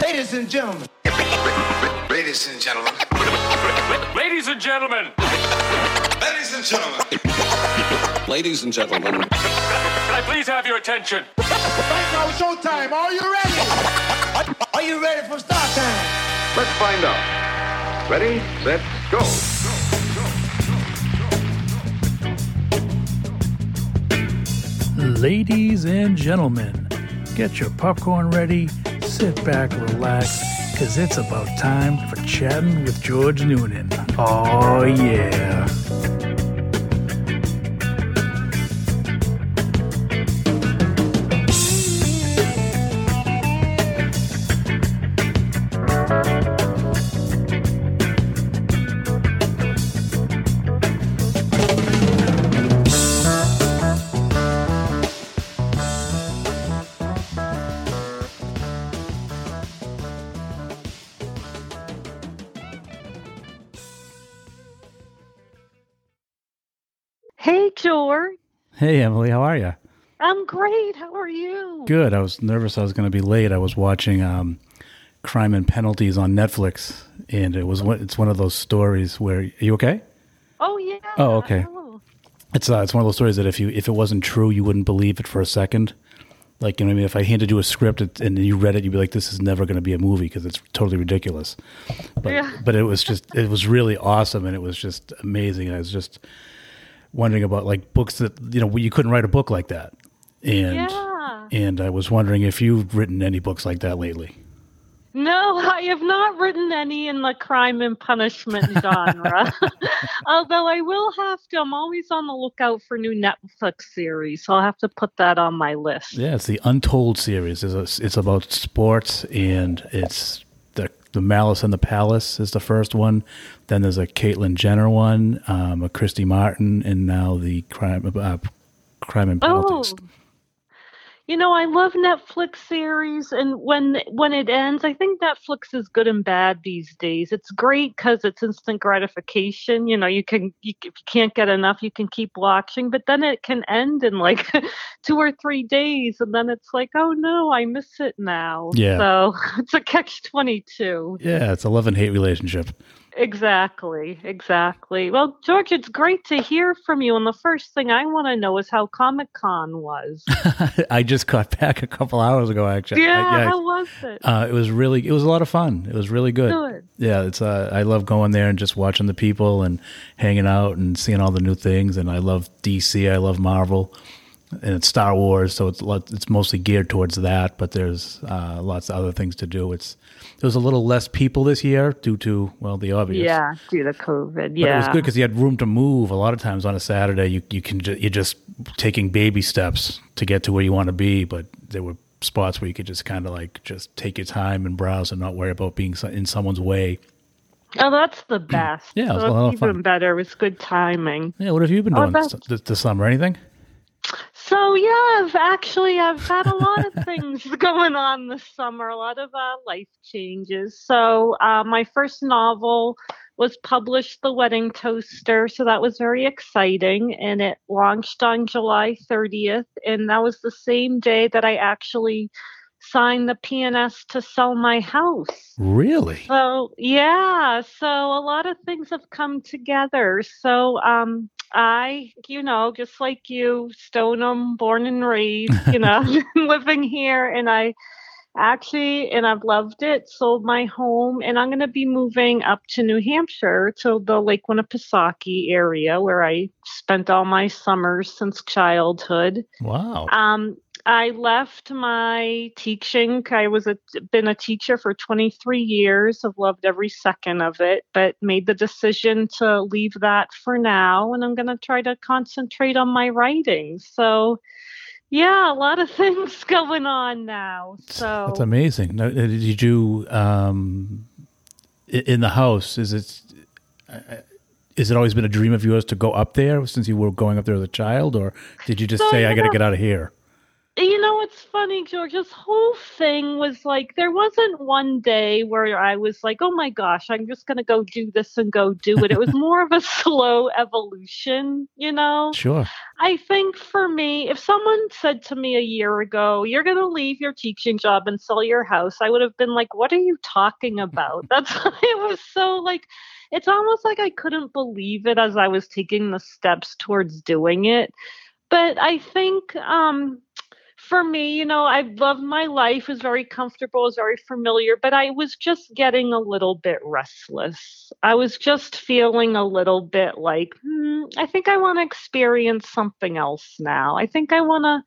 Ladies and gentlemen. Ladies and gentlemen. Ladies and gentlemen. Ladies and gentlemen. Ladies and gentlemen. Can I please have your attention? Right now, showtime. Are you ready? Are you ready for start time? Let's find out. Ready, set, go. Ladies and gentlemen, get your popcorn ready, sit back, relax, because it's about time for chatting with George Noonan. Oh, yeah. Hey, Emily, how are you? I'm great. How are you? Good. I was nervous I was going to be late. I was watching um, Crime and Penalties on Netflix, and it was it's one of those stories where. Are you okay? Oh, yeah. Oh, okay. Oh. It's uh, it's one of those stories that if you if it wasn't true, you wouldn't believe it for a second. Like you know, what I mean, if I handed you a script and and you read it, you'd be like, "This is never going to be a movie because it's totally ridiculous." But Yeah. but it was just it was really awesome and it was just amazing. And I was just wondering about like books that you know you couldn't write a book like that, and Yeah. and I was wondering if you've written any books like that lately. No, I have not written any in the crime and punishment genre. Although I will have to, I'm always on the lookout for new Netflix series. So I'll have to put that on my list. Yeah, it's the Untold series. It's, a, it's about sports, and it's the Malice in the Palace is the first one. Then there's a Caitlyn Jenner one, um, a Christy Martin, and now the crime uh, crime and penalties. Oh. You know, I love Netflix series, and when when it ends, I think Netflix is good and bad these days. It's great because it's instant gratification. You know, you can you, if you can't get enough, you can keep watching, but then it can end in like two or three days, and then it's like, oh no, I miss it now. Yeah. So it's a catch twenty two. Yeah, it's a love and hate relationship. Exactly, exactly. Well, George, it's great to hear from you. And the first thing I want to know is how Comic Con was. I just got back a couple hours ago. Actually, Yeah, I- how was it? Uh, it was really, it was a lot of fun. It was really good. Good. Yeah, it's. Uh, I love going there and just watching the people and hanging out and seeing all the new things. And I love DC. I love Marvel, and it's Star Wars, so it's lot, it's mostly geared towards that. But there's uh, lots of other things to do. It's was a little less people this year due to well the obvious. Yeah, due to COVID. But Yeah. it was good because you had room to move. A lot of times on a Saturday, you you can ju- you're just taking baby steps to get to where you want to be. But there were spots where you could just kind of like just take your time and browse and not worry about being in someone's way. Oh, that's the best. Yeah, it was So a lot of even fun. better. It was good timing. Yeah, what have you been Oh, doing this, this, this summer? Anything? So yeah, I've actually I've had a lot of things going on this summer. A lot of uh, life changes. So uh, my first novel was published, The Wedding Toaster. So that was very exciting, and it launched on July 30th, and that was the same day that I actually signed the P&S to sell my house. Really? So yeah, so a lot of things have come together. So um I, you know, just like you, Stoneham, born and raised, you know, living here and I actually and I've loved it, sold my home and I'm gonna be moving up to New Hampshire to the Lake Winnipesaukee area where I spent all my summers since childhood. Wow. Um, I left my teaching. I was a, been a teacher for 23 years. I've loved every second of it, but made the decision to leave that for now. And I'm going to try to concentrate on my writing. So, yeah, a lot of things going on now. So That's amazing. Now, uh, Did you um, in the house? Is it uh, is it always been a dream of yours to go up there since you were going up there as a child, or did you just So, say I got to get out of here? You know, it's funny, George. This whole thing was like there wasn't one day where I was like, "Oh my gosh, I'm just going to go do this and go do it." It was more of a slow evolution, you know. Sure. I think for me, if someone said to me a year ago, "You're going to leave your teaching job and sell your house," I would have been like, "What are you talking about?" That's it was so like it's almost like I couldn't believe it as I was taking the steps towards doing it. But I think um for me, you know, I loved my life, was very comfortable, was very familiar, but I was just getting a little bit restless. I was just feeling a little bit like, hmm, I think I want to experience something else now. I think I want to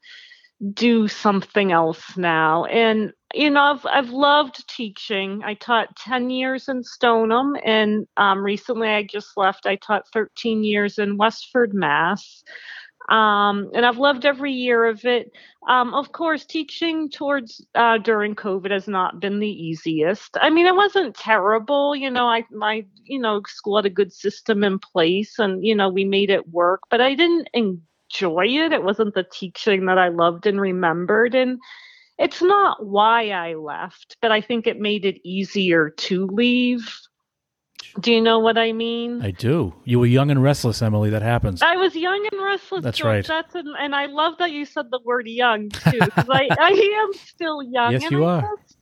do something else now. And you know, I've I've loved teaching. I taught ten years in Stoneham, and um, recently I just left. I taught thirteen years in Westford, Mass. Um, and I've loved every year of it. Um, of course, teaching towards uh, during COVID has not been the easiest. I mean, it wasn't terrible. You know, I my you know school had a good system in place, and you know we made it work. But I didn't enjoy it. It wasn't the teaching that I loved and remembered. And it's not why I left, but I think it made it easier to leave. Do you know what I mean? I do. You were young and restless, Emily. That happens. I was young and restless. That's George. right. That's an, and I love that you said the word young too, because I, I am still young. Yes, and you I are. Just,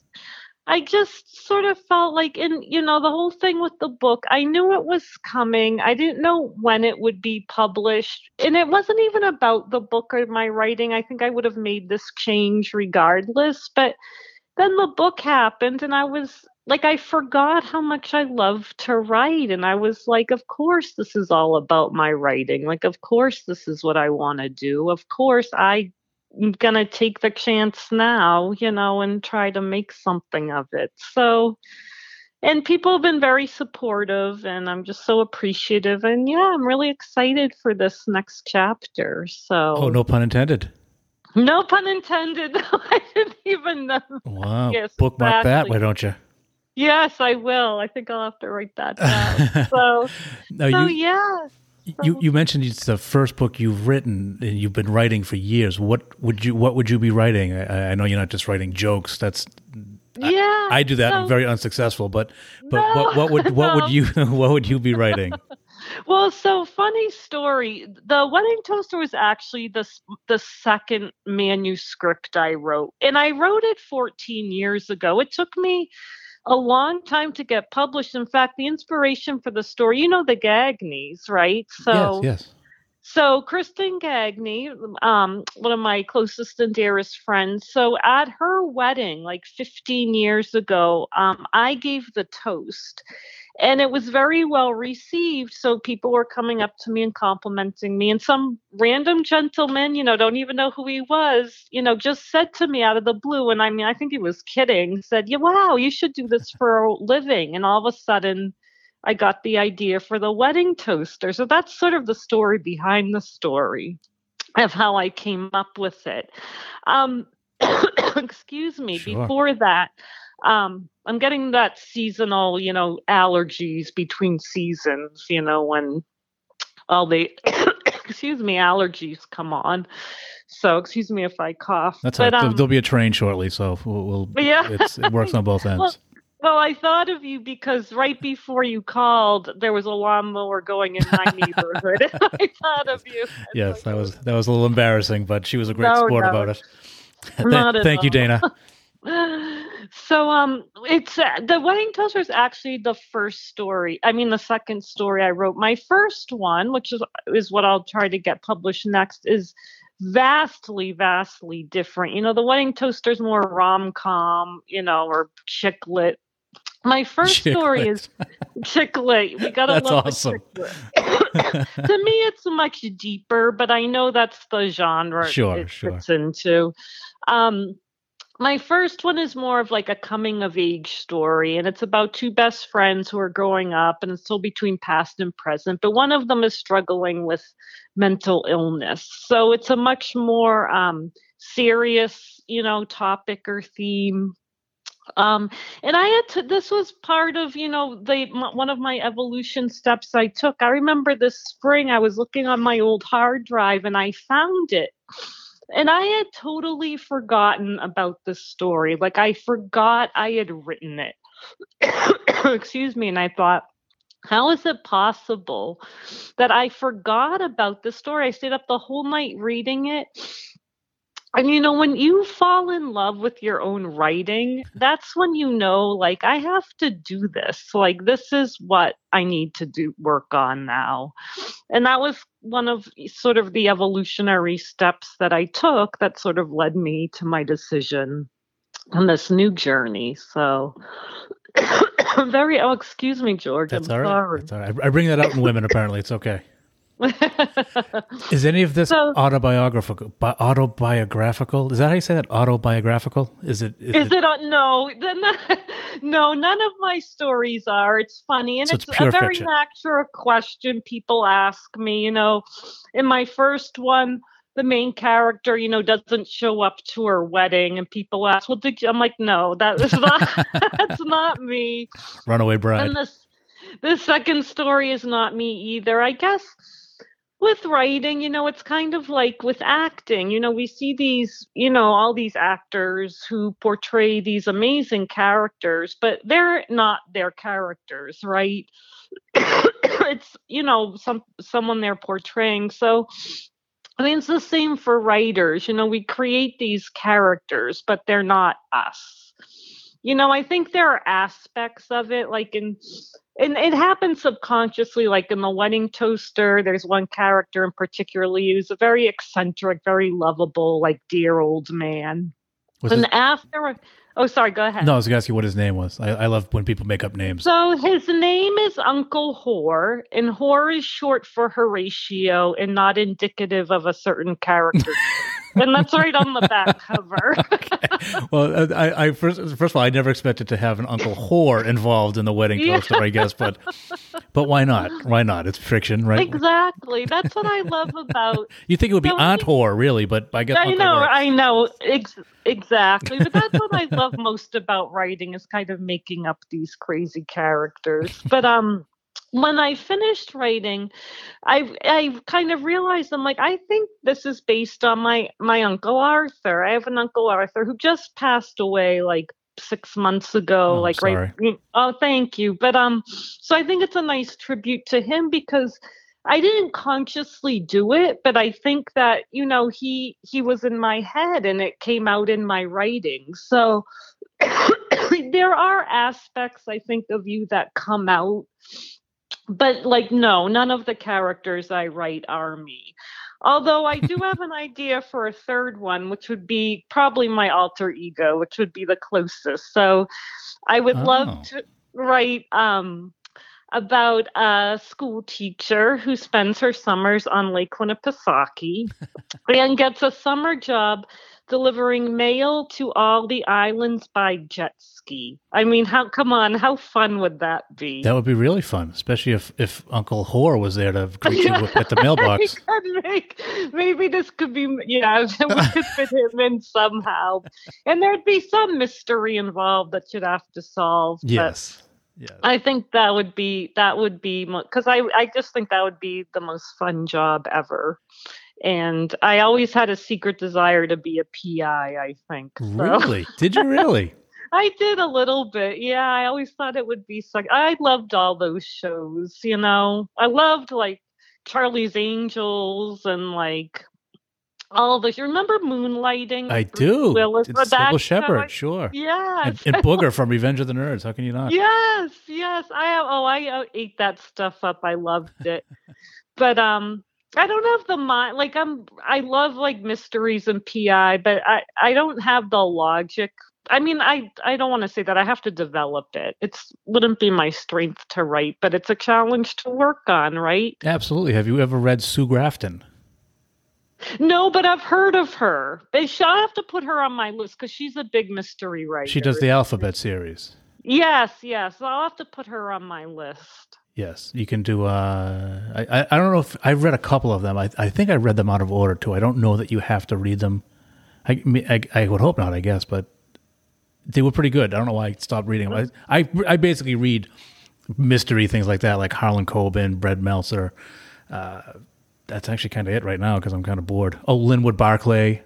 I just sort of felt like, in you know, the whole thing with the book. I knew it was coming. I didn't know when it would be published, and it wasn't even about the book or my writing. I think I would have made this change regardless, but then the book happened and I was like I forgot how much I love to write and I was like of course this is all about my writing. Like of course this is what I want to do. Of course I'm going to take the chance now you know and try to make something of it. So and people have been very supportive and I'm just so appreciative and yeah I'm really excited for this next chapter so Oh, no pun intended. No pun intended. I didn't even know. Wow. Yes, Bookmark that, exactly. why don't you? Yes, I will. I think I'll have to write that down. so, No, so you, yeah. you you mentioned it's the first book you've written and you've been writing for years. What would you What would you be writing? I, I know you're not just writing jokes. That's Yeah. I do that. I'm very unsuccessful. But but No, what, what would what no. would you what would you be writing? Well, so funny story. The Wedding Toaster was actually the the second manuscript I wrote, and I wrote it 14 years ago. It took me a long time to get published. In fact, the inspiration for the story, you know, the Gagneys, right? So yes, yes. So Kristen Gagne, um, one of my closest and dearest friends. So at her wedding, like 15 years ago, um, I gave the toast, and it was very well received. So people were coming up to me and complimenting me, and some random gentleman, you know, don't even know who he was, you know, just said to me out of the blue, and I mean, I think he was kidding, said, "Yeah, wow, you should do this for a living." And all of a sudden. I got the idea for the wedding toaster. So that's sort of the story behind the story of how I came up with it. Um, excuse me. Sure. Before that, um, I'm getting that seasonal, you know, allergies between seasons, you know, when all the, excuse me, allergies come on. So excuse me if I cough. That's but, right. um, There'll be a train shortly, so we'll. we'll Yeah. it's, it works on both ends. Well, Well, I thought of you because right before you called, there was a lawnmower going in my neighborhood. I thought of you. yes, that was that was a little embarrassing, but she was a great No, sport no. about it. Th- Thank you. Dana. So, um, it's uh, the wedding toaster is actually the first story. I mean, the second story I wrote. My first one, which is is what I'll try to get published next, is vastly, vastly different. You know, the wedding toaster is more rom com, you know, or chick lit. My first story is chick. We gotta That's love awesome. to me, it's much deeper, but I know that's the genre Sure, it sure. fits into. Um, my first one is more of like a coming of age story, and it's about two best friends who are growing up, and it's still between past and present. But one of them is struggling with mental illness, so it's a much more um, serious, you know, topic or theme. Um, and I had to. This was part of, you know, the m- one of my evolution steps I took. I remember this spring I was looking on my old hard drive and I found it And I had totally forgotten about this story. Like I forgot I had written it. Excuse me. And I thought, how is it possible that I forgot about the story? I stayed up the whole night reading it. And you know, when you fall in love with your own writing, that's when you know, like, I have to do this. Like, this is what I need to do work on now. And that was one of sort of the evolutionary steps that I took that sort of led me to my decision on this new journey. So, I'm very, oh, excuse me, George. That's I'm all right. sorry. That's all right. I bring that out in women. Apparently, it's okay. Is any of this So- autobiographical? Bi- autobiographical? Is that how you say that? Autobiographical? Is it? Is, Is it, it on? No, then no, none of my stories are. It's funny, and So it's, it's a very fiction. natural question people ask me. You know, in my first one, the main character, you know, doesn't show up to her wedding, and people ask, "Well, did you?" I'm like, "No, that is not. that's not me." Runaway Bride? And this the second story is not me either. I guess with writing, you know, it's kind of like with acting. You know, we see these, you know, all these actors who portray these amazing characters, but they're not their characters, right? it's, you know, some someone they're portraying. So I mean, it's the same for writers. You know, we create these characters, but they're not us. You know, I think there are aspects of it, like in, and it happens subconsciously, like in the Wedding Toaster. There's one character in particularly who's a very eccentric, very lovable, like dear old man. Was and his- after, oh, sorry, go ahead. no, I was to ask you what his name was. I, I love when people make up names. So his name is Uncle Hor, and Hor is short for Horatio and not indicative of a certain character. and that's right on the back cover. well, I, I first, first of all, I never expected to have an Uncle Whore involved in the wedding Yeah. I guess, but but why not? Why not? It's fiction, right? exactly. That's what I love about. You think it would be Aunt he- Whore, really, but I guess I Uncle know, works. I know, ex- exactly. But that's what I love most about writing is kind of making up these crazy characters. But um, when I finished writing, I I kind of realized I'm like I think this is based on my my uncle Arthur. I have an uncle Arthur who just passed away like six months ago. Oh, like sorry. right. Oh, thank you. But um, so I think it's a nice tribute to him because. I didn't consciously do it, but I think that you know he he was in my head and it came out in my writing. So there are aspects I think of you that come out, but like no, none of the characters I write are me. Although I do have an idea for a third one, which would be probably my alter ego, which would be the closest. So I would Oh. love to write um about a school teacher who spends her summers on Lake Winnipesaukee and gets a summer job delivering mail to all the islands by jet ski. I mean, how come on, how fun would that be? That would be really fun, especially if if Uncle Whore was there to greet you at the mailbox. Make, maybe this could be, yeah, we could fit him in somehow. And there'd be some mystery involved that you'd have to solve. Yes. Yes. I think that would be that would be because I I just think that would be the most fun job ever, and I always had a secret desire to be a PI. I think so. Really? Did you really? I did a little bit. Yeah, I always thought it would be so. I loved all those shows. You know, I loved like Charlie's Angels and like all those. You remember Moonlighting? I do. Willis? It's Cybill? Shepherd, sure. Yeah. And, and Booger from Revenge of the Nerds. How can you not? Yes, yes. I oh I uh, ate that stuff up. I loved it. but um I don't have the mind like I'm I love like mysteries and PI, but I I don't have the logic. I mean, I I don't want to say that I have to develop it. It's wouldn't be my strength to write, but it's a challenge to work on, right? Absolutely. Have you ever read Sue Grafton? No, but I've heard of her. But sh- I'll have to put her on my list because she's a big mystery writer. She does the alphabet series. Yes, yes. I'll have to put her on my list. Yes, you can do. Uh, I I- I don't know if I've read a couple of them. I I think I read them out of order too. I don't know that you have to read them. I I, I would hope not. I guess, but they were pretty good. I don't know why I stopped reading them. I I, I basically read mystery things like that, like Harlan Coben, Brad Meltzer. Uh, that's actually kind of it right now because I'm kind of bored. Oh, Linwood Barclay.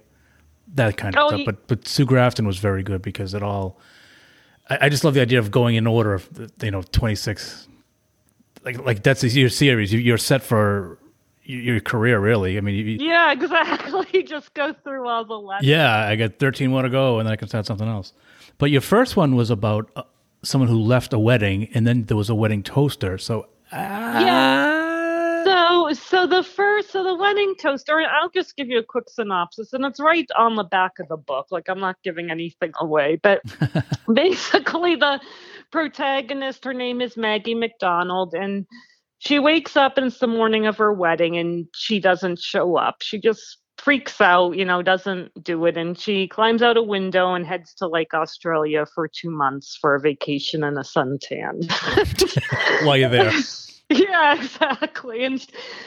that kind of Oh, stuff. you- But but Sue Grafton was very good because it all. I, I just love the idea of going in order of you know twenty six. Like like that's your series. You- You're set for your career, really. I mean, you, Yeah, exactly. Just go through all the lessons. yeah, I got 13 more to go, and then I can start something else. But your first one was about uh, someone who left a wedding, and then there was a wedding toaster. So, Yeah. So, so the first, so the wedding toaster, I'll just give you a quick synopsis, and it's right on the back of the book. Like I'm not giving anything away, but basically the protagonist, her name is Maggie McDonald, and she wakes up and it's the morning of her wedding, and she doesn't show up. She just freaks out, you know, doesn't do it, and she climbs out a window and heads to like Australia for two months for a vacation and a suntan. while you're there, Yeah, exactly. And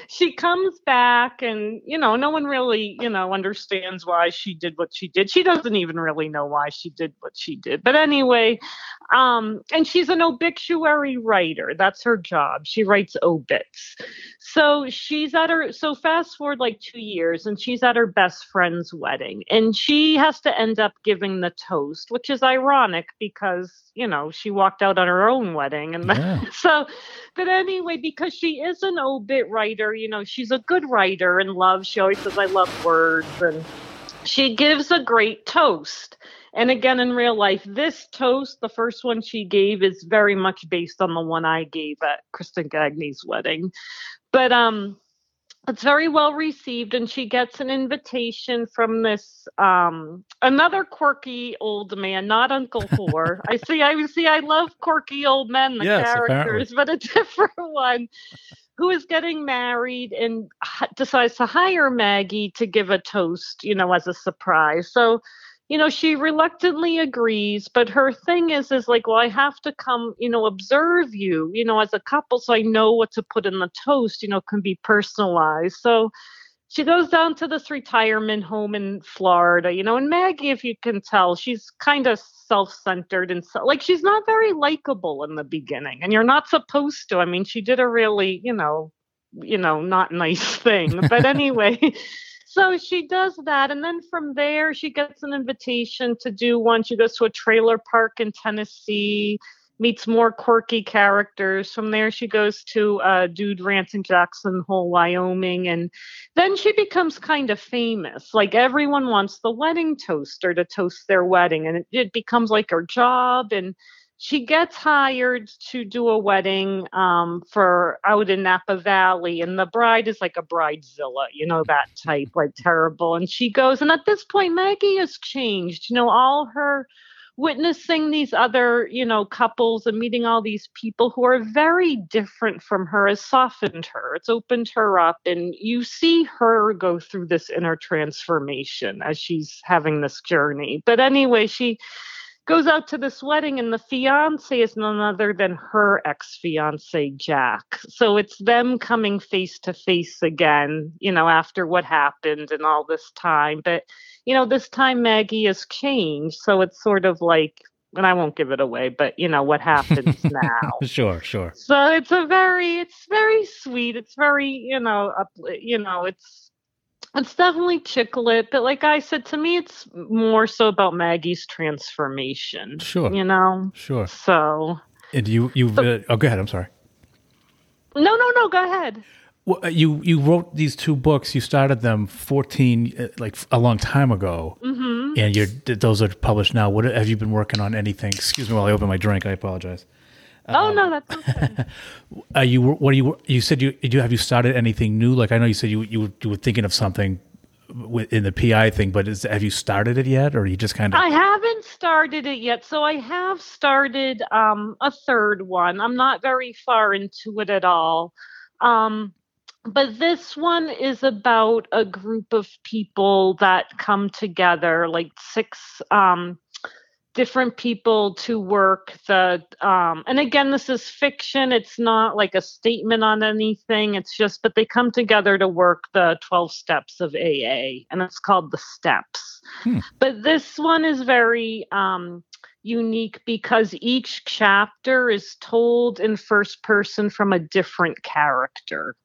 she comes back, and you know, no one really, you know, understands why she did what she did. She doesn't even really know why she did what she did. But anyway, um, and she's an obituary writer. That's her job. She writes obits. So she's at her. So fast forward like two years, and she's at her best friend's wedding, and she has to end up giving the toast, which is ironic because you know she walked out on her own wedding, and Yeah. so but anyway, because she is an obit writer, you know, she's a good writer and love. She always says, I love words. And she gives a great toast. And again, in real life, this toast, the first one she gave, is very much based on the one I gave at Kristen Gagney's wedding. But um, it's very well received, and she gets an invitation from this um another quirky old man, not Uncle Thor. I see, I see, I love quirky old men, the Yes, apparently. characters, but a different one who is getting married and decides to hire Maggie to give a toast, you know, as a surprise. So you know she reluctantly agrees but her thing is is like well i have to come you know observe you you know as a couple so i know what to put in the toast you know can be personalized. So she goes down to this retirement home in florida you know and maggie if you can tell she's kind of self-centered and so like she's not very likable in the beginning and you're not supposed to i mean she did a really you know you know not nice thing but anyway so she does that and then from there she gets an invitation to do one she goes to a trailer park in tennessee meets more quirky characters. From there she goes to uh, dude ranch in jackson hole wyoming and then she becomes kind of famous. Like everyone wants the wedding toaster to toast their wedding and it, it becomes like her job and she gets hired to do a wedding um, for out in Napa Valley, and the bride is like a bridezilla, you know, that type, like terrible. And she goes, and at this point, Maggie has changed. You know, all her witnessing these other, you know, couples and meeting all these people who are very different from her has softened her. It's opened her up, and you see her go through this inner transformation as she's having this journey. But anyway, she goes out to this wedding and the fiance is none other than her ex-fiance Jack. So it's them coming face to face again, you know, after what happened and all this time. But you know, this time Maggie has changed, so it's sort of like and I won't give it away, but you know what happens now. sure, sure. So it's a very, it's very sweet. It's very, you know, up, you know, it's it's definitely chick lit, but like I said, to me, it's more so about Maggie's transformation. Sure. you know. Sure. So And you, you, uh, oh, go ahead. I'm sorry. no, no, no. Go ahead. Well, uh, you you wrote these two books. You started them 14, uh, like a long time ago, mm-hmm. and you're those are published now. What have you been working on? Anything? Excuse me while I open my drink. I apologize. Oh Um, no, that's okay. Uh, you what do you you said you you have you started anything new? Like I know you said you you were- you were thinking of something in the PI thing, but is, have you started it yet, or are you just kind of? I haven't started it yet. So I have started um, a third one. I'm not very far into it at all. Um, but this one is about a group of people that come together, like six um, different people to work the. Um, and again, this is fiction. It's not like a statement on anything. It's just, but they come together to work the 12 steps of AA, and it's called the steps. But this one is very um, unique because each chapter is told in first person from a different character.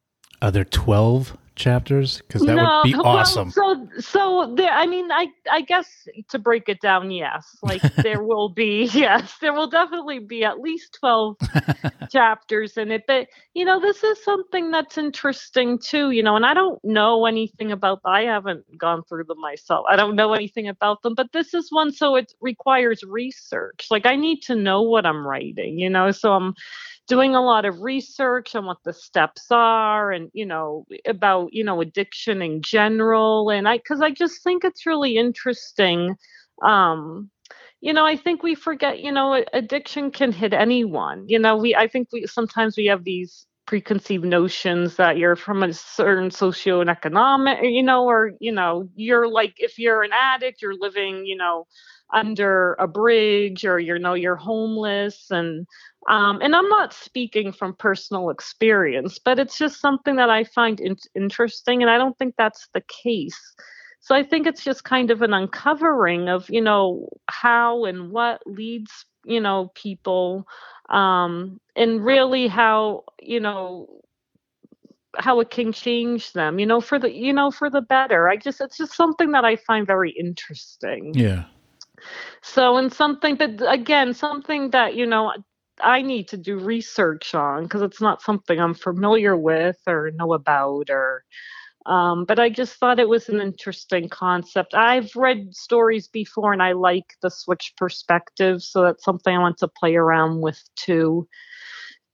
Are there twelve chapters? Because that would be well, awesome. so, so there. I mean, I, I guess to break it down, yes. Like there will be, yes, there will definitely be at least twelve chapters in it. But you know, this is something that's interesting too. You know, and I don't know anything about. I haven't gone through them myself. I don't know anything about them. But this is one, so it requires research. Like I need to know what I'm writing. You know, so I'm doing a lot of research on what the steps are and you know about you know addiction in general and i because i just think it's really interesting um you know i think we forget you know addiction can hit anyone you know we i think we sometimes we have these preconceived notions that you're from a certain socioeconomic you know or you know you're like if you're an addict you're living you know under a bridge or you know you're homeless and um, and i'm not speaking from personal experience but it's just something that i find in- interesting and i don't think that's the case. So i think it's just kind of an uncovering of you know how and what leads you know people um, and really how you know how it can change them you know for the you know for the better. I just it's just something that i find very interesting. Yeah. So, and something, but again, something that, you know, I need to do research on because it's not something I'm familiar with or know about or, um, but I just thought it was an interesting concept. I've read stories before and I like the switch perspective. So that's something I want to play around with too.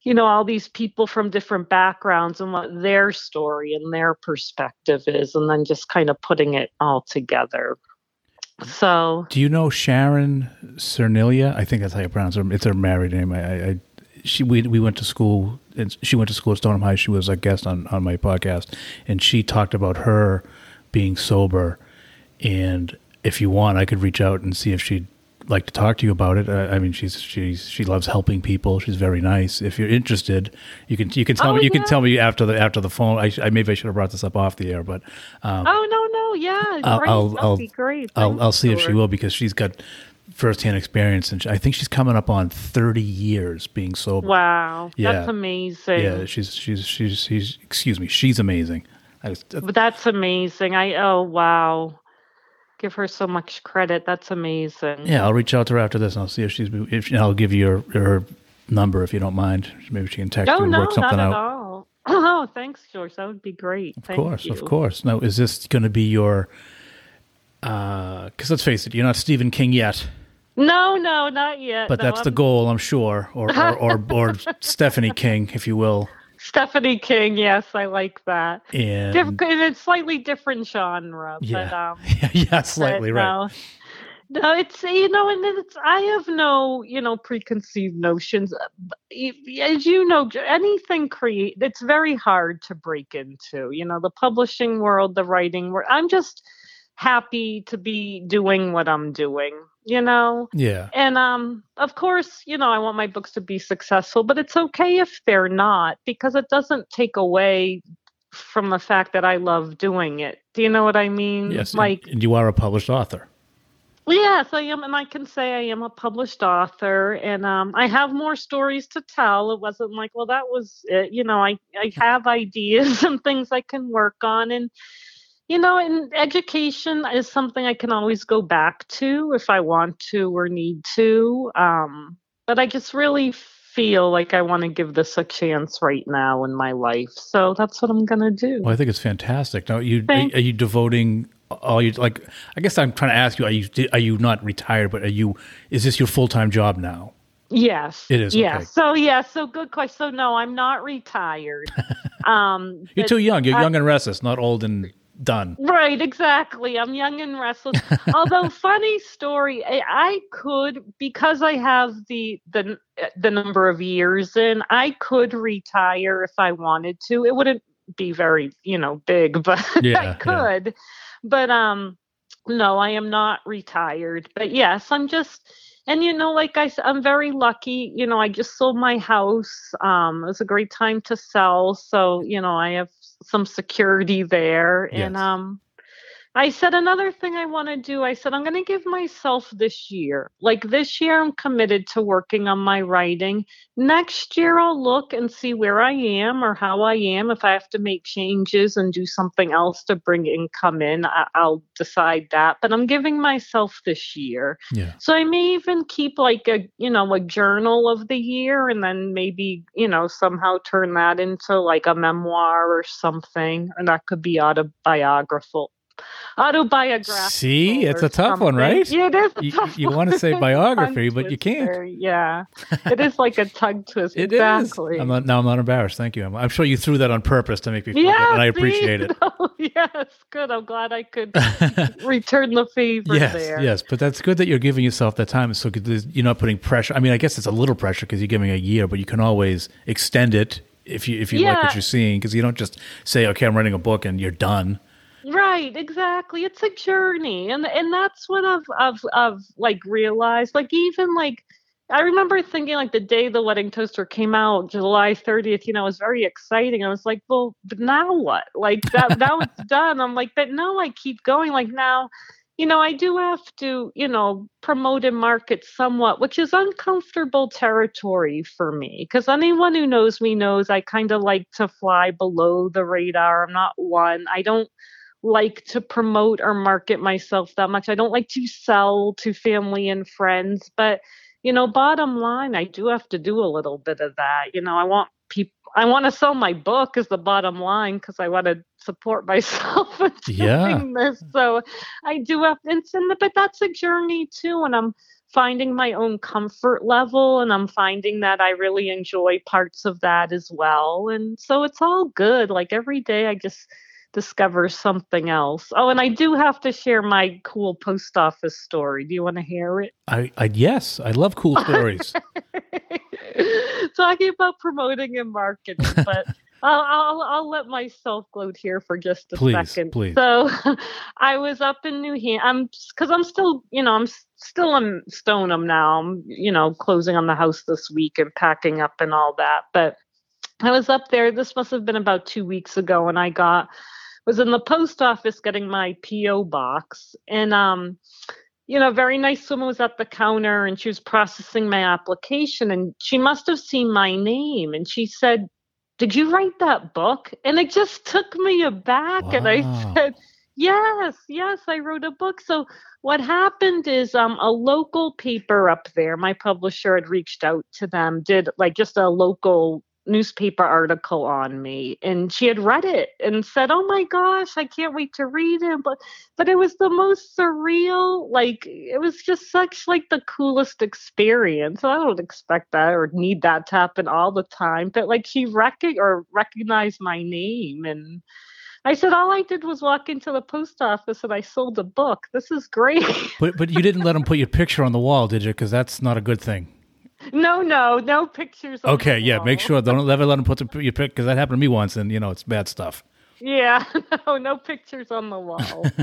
You know, all these people from different backgrounds and what their story and their perspective is, and then just kind of putting it all together. So, Do you know Sharon Cernilia? I think that's how you pronounce her. It's her married name. I, I, I she we we went to school. And she went to school at Stoneham High. She was a guest on on my podcast, and she talked about her being sober. And if you want, I could reach out and see if she'd like to talk to you about it. Uh, I mean, she's she's she loves helping people. She's very nice. If you're interested, you can you can tell Oh, me you can tell me after the after the phone. I, I maybe I should have brought this up off the air, but um, oh, no, no, Oh, yeah. I'll great. I'll That'd I'll, be great. I'll, I'll see if she will because she's got firsthand experience, and she, I think she's coming up on thirty years being sober. Wow, Yeah. that's amazing. Yeah, she's she's she's she's excuse me, she's amazing. Was, But that's amazing. I oh wow, give her so much credit. That's amazing. yeah, I'll reach out to her after this, and I'll see if she's if I'll give you her, her number if you don't mind. Maybe she can text Oh you and no, work something not at out. all. Oh, thanks, George. That would be great. Of Thank course, you. of course. Now, is this going to be your? Because let's face it, you're not Stephen King yet, No, no, not yet. but No, that's the I'm goal, I'm sure, or or, or or Stephanie King, if you will. Stephanie King. Yes, I like that. And in a slightly different genre, but yeah, um, yeah, slightly but right. No, no, it's you know, and it's I have no you know preconceived notions. Uh, As you know, anything create it's very hard to break into. You know, the publishing world, the writing world. I'm just happy to be doing what I'm doing. You know, Yeah, and um, of course, you know, I want my books to be successful, but it's okay if they're not because it doesn't take away from the fact that I love doing it. Do you know what I mean? yes. Like, and, and you are a published author. Yes, I am, and I can say I am a published author, and um, I have more stories to tell. It wasn't like, well, that was it. You know, I I have ideas and things I can work on, and you know, and education is something I can always go back to if I want to or need to. Um, but I just really feel like I want to give this a chance right now in my life, so that's what I'm gonna do. Well, I think it's fantastic. Now, you Thank- are you devoting all you like? I guess I'm trying to ask you: Are you are you not retired? But are you? Is this your full time job now? Yes. It is, Yes. okay. So yeah. So good question. So no, I'm not retired. um, You're too young. You're I- young and restless, not old and done. Right, exactly. I'm young and restless. Although funny story, I, I could because I have the the the number of years in, I could retire if I wanted to. It wouldn't be very, you know, big, but Yeah, I yeah. But um no, I am not retired. But yes, I'm just and you know like i said i'm very lucky, you know, I just sold my house. Um it was a great time to sell, so you know, I have some security there and um I said another thing I want to do. I said I'm going to give myself this year. Like this year I'm committed to working on my writing. Next year I'll look and see where I am or how I am if I have to make changes and do something else to bring income in. I, will decide that, but I'm giving myself this year. Yeah. So I may even keep like a, you know, a journal of the year and then maybe, you know, somehow turn that into like a memoir or something and that could be autobiographical autobiographical. See, it's a tough one, right? Yeah, it is. you, you want to say biography, but you can't. Yeah, it is like a tongue twist. It exactly. is. I'm not, now I'm not embarrassed. Thank you. I'm, I'm, sure you threw that on purpose to make me feel yeah, good, and I appreciate see? it. No, oh, yes, good. I'm glad I could return the favor yes, there. yes, but that's good that you're giving yourself that time. So you're not putting pressure. I mean, I guess it's a little pressure because you're giving a year, but you can always extend it if you if you like what you're seeing because you don't just say, okay, I'm writing a book and you're done. Right, exactly. It's a journey, and and that's what I've I've I've like realized. Like even like I remember thinking like the day the wedding toaster came out, July 30th. You know, it was very exciting. I was like, well, but now what? Like that now it's done. I'm like, but no, I keep going. Like now, you know, I do have to, you know, promote and market somewhat, which is uncomfortable territory for me. Because anyone who knows me knows I kind of like to fly below the radar. I'm not one. I don't like to promote or market myself that much. I don't like to sell to family and friends, but you know, bottom line, I do have to do a little bit of that. You know, I want people I want to sell my book is the bottom line because I want to support myself in Yeah. doing this. So I do have it's in the but that's a journey too and I'm finding my own comfort level and I'm finding that I really enjoy parts of that as well. And so it's all good. Like every day I just discover something else. Oh, and I do have to share my cool post office story. Do you want to hear it? I, I yes, I love cool stories. Talking about promoting and marketing, but I'll, I'll I'll let myself gloat here for just a Please, second. please. So, I was up in New Hampshire. I'm because I'm still, you know, I'm still in Stoneham now. I'm, you know, closing on the house this week and packing up and all that. But I was up there. This must have been about two weeks ago, and I got was in the post office getting my PO box, and um, you know, very nice woman was at the counter, and she was processing my application, and she must have seen my name, and she said, "Did you write that book?" And it just took me aback, and I said. Yes, yes, I wrote a book. So what happened is um a local paper up there, my publisher had reached out to them, did like just a local newspaper article on me and she had read it and said, "Oh my gosh, I can't wait to read it." But but it was the most surreal, like it was just such like the coolest experience. I don't expect that or need that to happen all the time, but like she rec- or recognized my name and I said all I did was walk into the post office and I sold a book. This is great. but but you didn't let them put your picture on the wall, did you? Because that's not a good thing. No, no, no pictures. on Okay, yeah, make sure don't ever let them put the, your pic because that happened to me once, and you know it's bad stuff. Yeah, no, no pictures on the wall.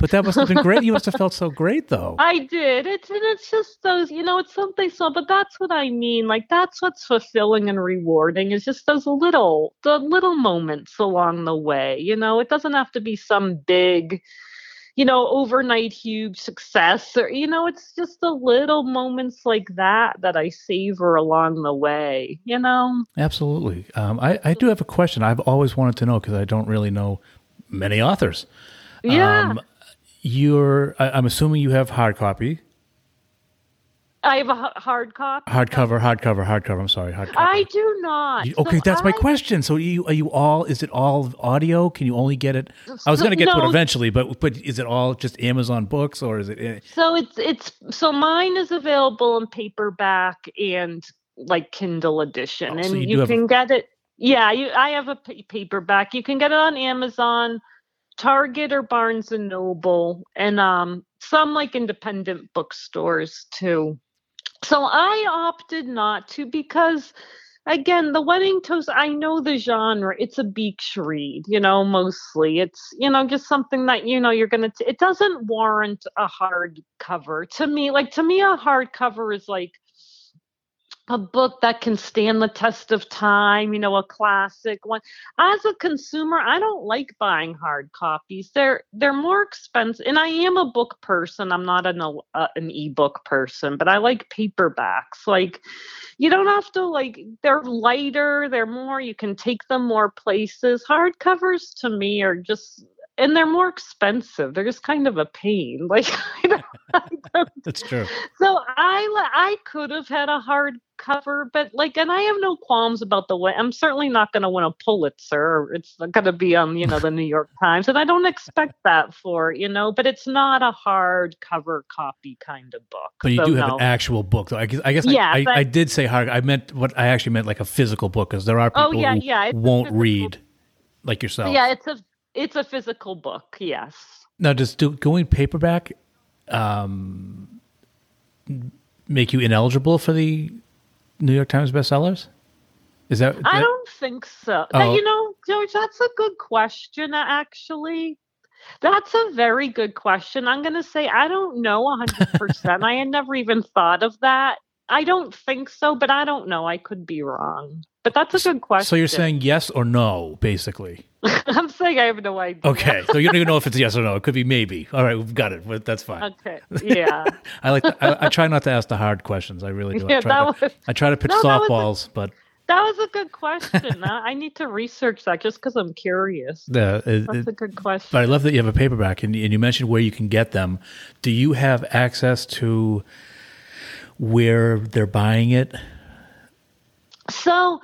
But that must have been great. You must have felt so great, though. I did. It's and it's just those, you know, it's something so but that's what I mean. Like that's what's fulfilling and rewarding is just those little the little moments along the way. You know, it doesn't have to be some big you know, overnight huge success or you know, it's just the little moments like that that I savor along the way, you know? Absolutely. Um, I I do have a question. I've always wanted to know because I don't really know many authors. Yeah. Um, You're. I, I'm assuming you have hard copy, I have a hard copy. hardcover, hardcover, hardcover. I'm sorry, hardcover. I do not. You- okay, So that's my question. So, you are you all? Is it all audio? Can you only get it? I was So- going to get to it eventually, but but is it all just Amazon books or is it? eh, So it's it's so mine is available in paperback and like Kindle edition, Oh, and so you you, have- can get it. Yeah, you, I have a paperback. You can get it on Amazon, Target, or Barnes and Noble, and um some like independent bookstores too. So I opted not to because again the wedding toast i know the genre it's a beach read you know mostly. It's you know just something that you know you're gonna it doesn't warrant a hard cover. To me like to me a hard cover is like a book that can stand the test of time, you know, a classic one. As a consumer, I don't like buying hard copies. They're they're more expensive, and I am a book person. I'm not an uh, an ebook person, but I like paperbacks. Like, you don't have to like. They're lighter. They're more. You can take them more places. Hardcovers to me are just and they're more expensive. They're just kind of a pain. Like I don't, I don't, That's true. So I I could have had a hard cover, but like, and I have no qualms about the way. I'm certainly not going to win a Pulitzer. It's going to be on you know the New York Times, and I don't expect that for you know. But it's not a hard cover copy kind of book. But you so do have no. an actual book, though. I guess I, guess Yeah, I, I, I did say hard. I meant what I actually meant like a physical book, because there are oh, people Oh, yeah, who yeah, won't read like yourself. Yeah, it's a it's a physical book. Yes. Now, does do, going paperback um, make you ineligible for the New York Times bestsellers? Is that, I don't think so. Oh. That- you know, George, that's a good question, actually. That's a very good question. I'm going to say I don't know 100%. I had never even thought of that. I don't think so, but I don't know. I could be wrong. But that's a good question. So you're saying yes or no, basically. I'm saying I have no idea. Okay, so you don't even know if it's yes or no. It could be maybe. All right, we've got it. But that's fine. Okay. Yeah. I like. To, I, I try not to ask the hard questions. I really do. I Yeah, try, that to, was- I try to pitch No, was a- but that was a good question. I I need to research that just because I'm curious. the. It, That's it- a good question. but I love that you have a paperback, and, and you mentioned where you can get them. Do you have access to where they're buying it? So,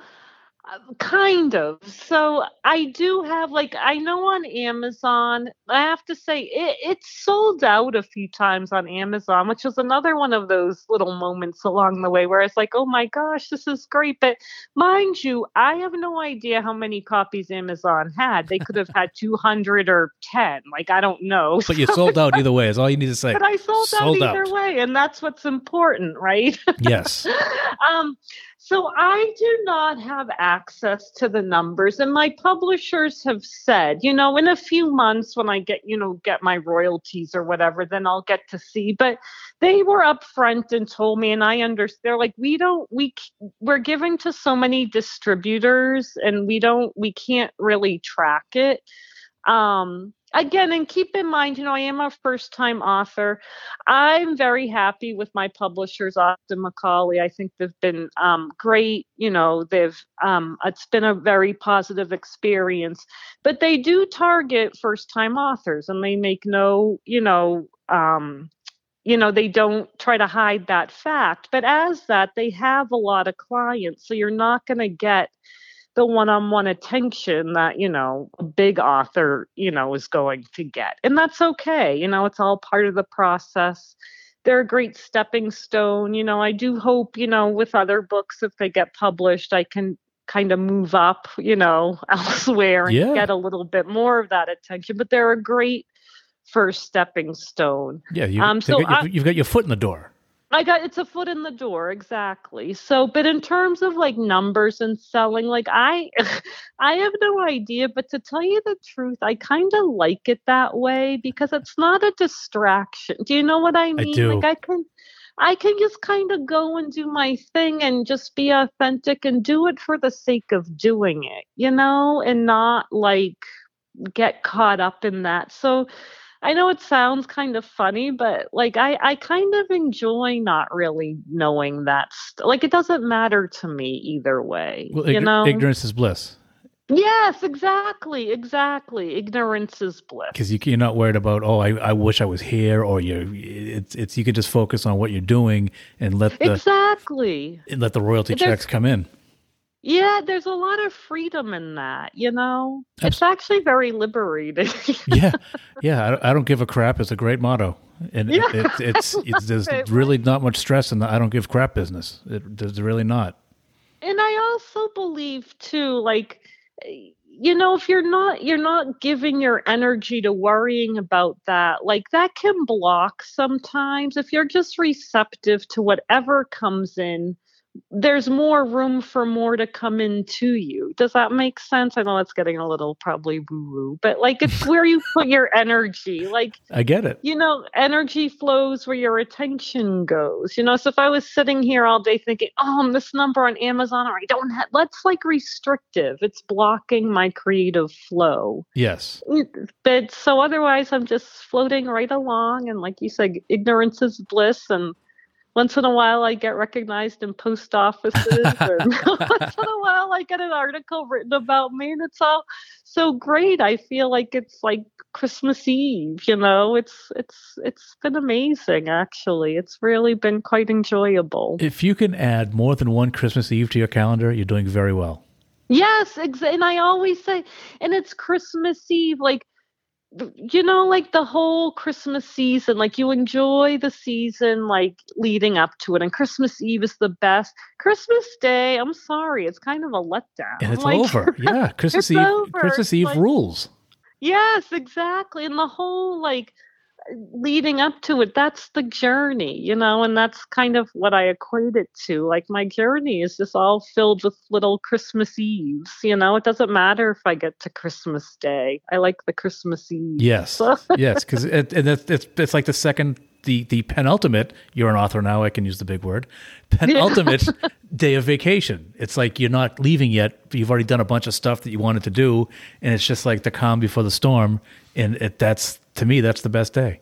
kind of. So, I do have, like, I know on Amazon, I have to say, it, it's sold out a few times on Amazon, which is another one of those little moments along the way where it's like, oh my gosh, this is great. But mind you, I have no idea how many copies Amazon had. They could have had 200 or 10. Like, I don't know. But you sold out either way. Is all you need to say. But I sold, Sold out either out. way, and that's what's important, right? Yes. um, so I do not have access to the numbers, and my publishers have said, you know, in a few months when I get, you know, get my royalties or whatever, then I'll get to see. But they were upfront and told me, and I understand. They're like, we don't, we, we're giving to so many distributors, and we don't, we can't really track it. Um, again, and keep in mind, you know, I am a first time author. I'm very happy with my publishers, Austin Macauley. I think they've been um, great. You know, they've um, it's been a very positive experience. But they do target first time authors, and they make no, you know, um, you know, they don't try to hide that fact. But as that, they have a lot of clients, so you're not going to get the one-on-one attention that you know a big author you know is going to get and that's okay you know it's all part of the process they're a great stepping stone you know i do hope you know with other books if they get published i can kind of move up you know elsewhere and Yeah. get a little bit more of that attention but they're a great first stepping stone Yeah. You, Um, so got got your foot in the door. I got it's a foot in the door exactly. So, but in terms of like numbers and selling, like I, I have no idea. But to tell you the truth, I kind of like it that way because it's not a distraction. Do you know what I mean? I do. Like I can, I can just kind of go and do my thing and just be authentic and do it for the sake of doing it, you know, and not like get caught up in that. So I know it sounds kind of funny, but like I, I kind of enjoy not really knowing that. St- like it doesn't matter to me either way. Well, you ign- know? ignorance is bliss Yes, exactly, exactly. Ignorance is bliss. because you, you're not worried about. Oh, I, I wish I was here, or you. It's it's you can just focus on what you're doing and let the Exactly. and let the royalty There's- checks come in. Yeah, there's a lot of freedom in that. You know, it's actually very liberating. yeah, yeah. I, don't- I don't give a crap. It's a great motto, and it- Yeah. it's it's, it's there's Right, really not much stress in the I don't give crap business. It, there's really not. and i also believe too like eh, you know if you're not you're not giving your energy to worrying about that like that can block sometimes if you're just receptive to whatever comes in there's more room for more to come into you. Does that make sense? I know that's getting a little probably woo woo, but like it's where you put your energy. Like, I get it. you know, energy flows where your attention goes. You know, so if I was sitting here all day thinking, oh, this number on Amazon, or I don't have, that's like restrictive. It's blocking my creative flow. Yes. But so otherwise, I'm just floating right along. And like you said, ignorance is bliss. And once in a while, I get recognized in post offices. and once in a while, I get an article written about me. And it's all so great. I feel like it's like Christmas Eve, you know, it's, it's, it's been amazing, actually. It's really been quite enjoyable. If you can add more than one Christmas Eve to your calendar, you're doing very well. Yes, ex- and I always say, and it's Christmas Eve, like you know, like the whole Christmas season, like you enjoy the season, like leading up to it, and Christmas Eve is the best. Christmas Day, I'm sorry, it's kind of a letdown. And it's Like, over. Yeah. Christmas Eve over. Christmas Eve like- rules. Yes, exactly, and the whole like leading up to it that's the journey you know and that's kind of what i equate it to. Like my journey is just all filled with little christmas eves you know? It doesn't matter if i get to christmas day. I like the christmas eve. Yes. So- yes, because it, and it's, it's it's like the second the the penultimate. You're an author now. I can use the big word. Penultimate day of vacation. It's like you're not leaving yet. You've already done a bunch of stuff that you wanted to do, and it's just like the calm before the storm. And it, that's to me, that's the best day.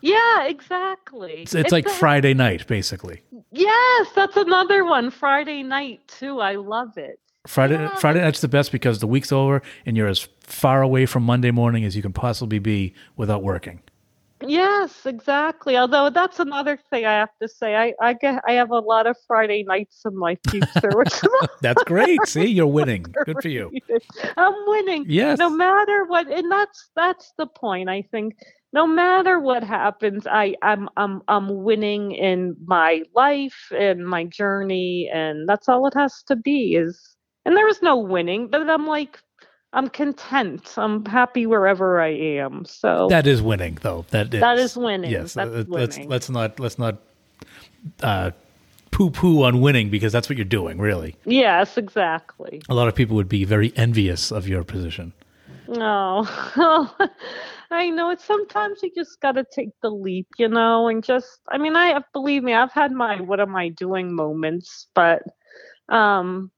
yeah exactly It's, it's like a- Friday night, basically. yes that's another one friday night too i love it Friday Yeah. Friday night's the best because the week's over and you're as far away from Monday morning as you can possibly be without working. Yes, exactly. Although that's another thing I have to say. I I get I have a lot of Friday nights in my future, which That's great. See, you're winning. Good for you. I'm winning. Yes. No matter what, and that's that's the point. I think no matter what happens, I I'm I'm I'm winning in my life and my journey, and that's all it has to be. Is and there is no winning, but I'm like I'm content. I'm happy wherever I am. So That is winning, though. That is, That is winning. Yes, That's uh, let's winning. let's not let's not uh, poo poo on winning because that's what you're doing. Really, yes, exactly. a lot of people would be very envious of your position. No, I know it's sometimes you just got to take the leap, you know, and just, I mean, I believe me, I've had my what am I doing moments, but, um,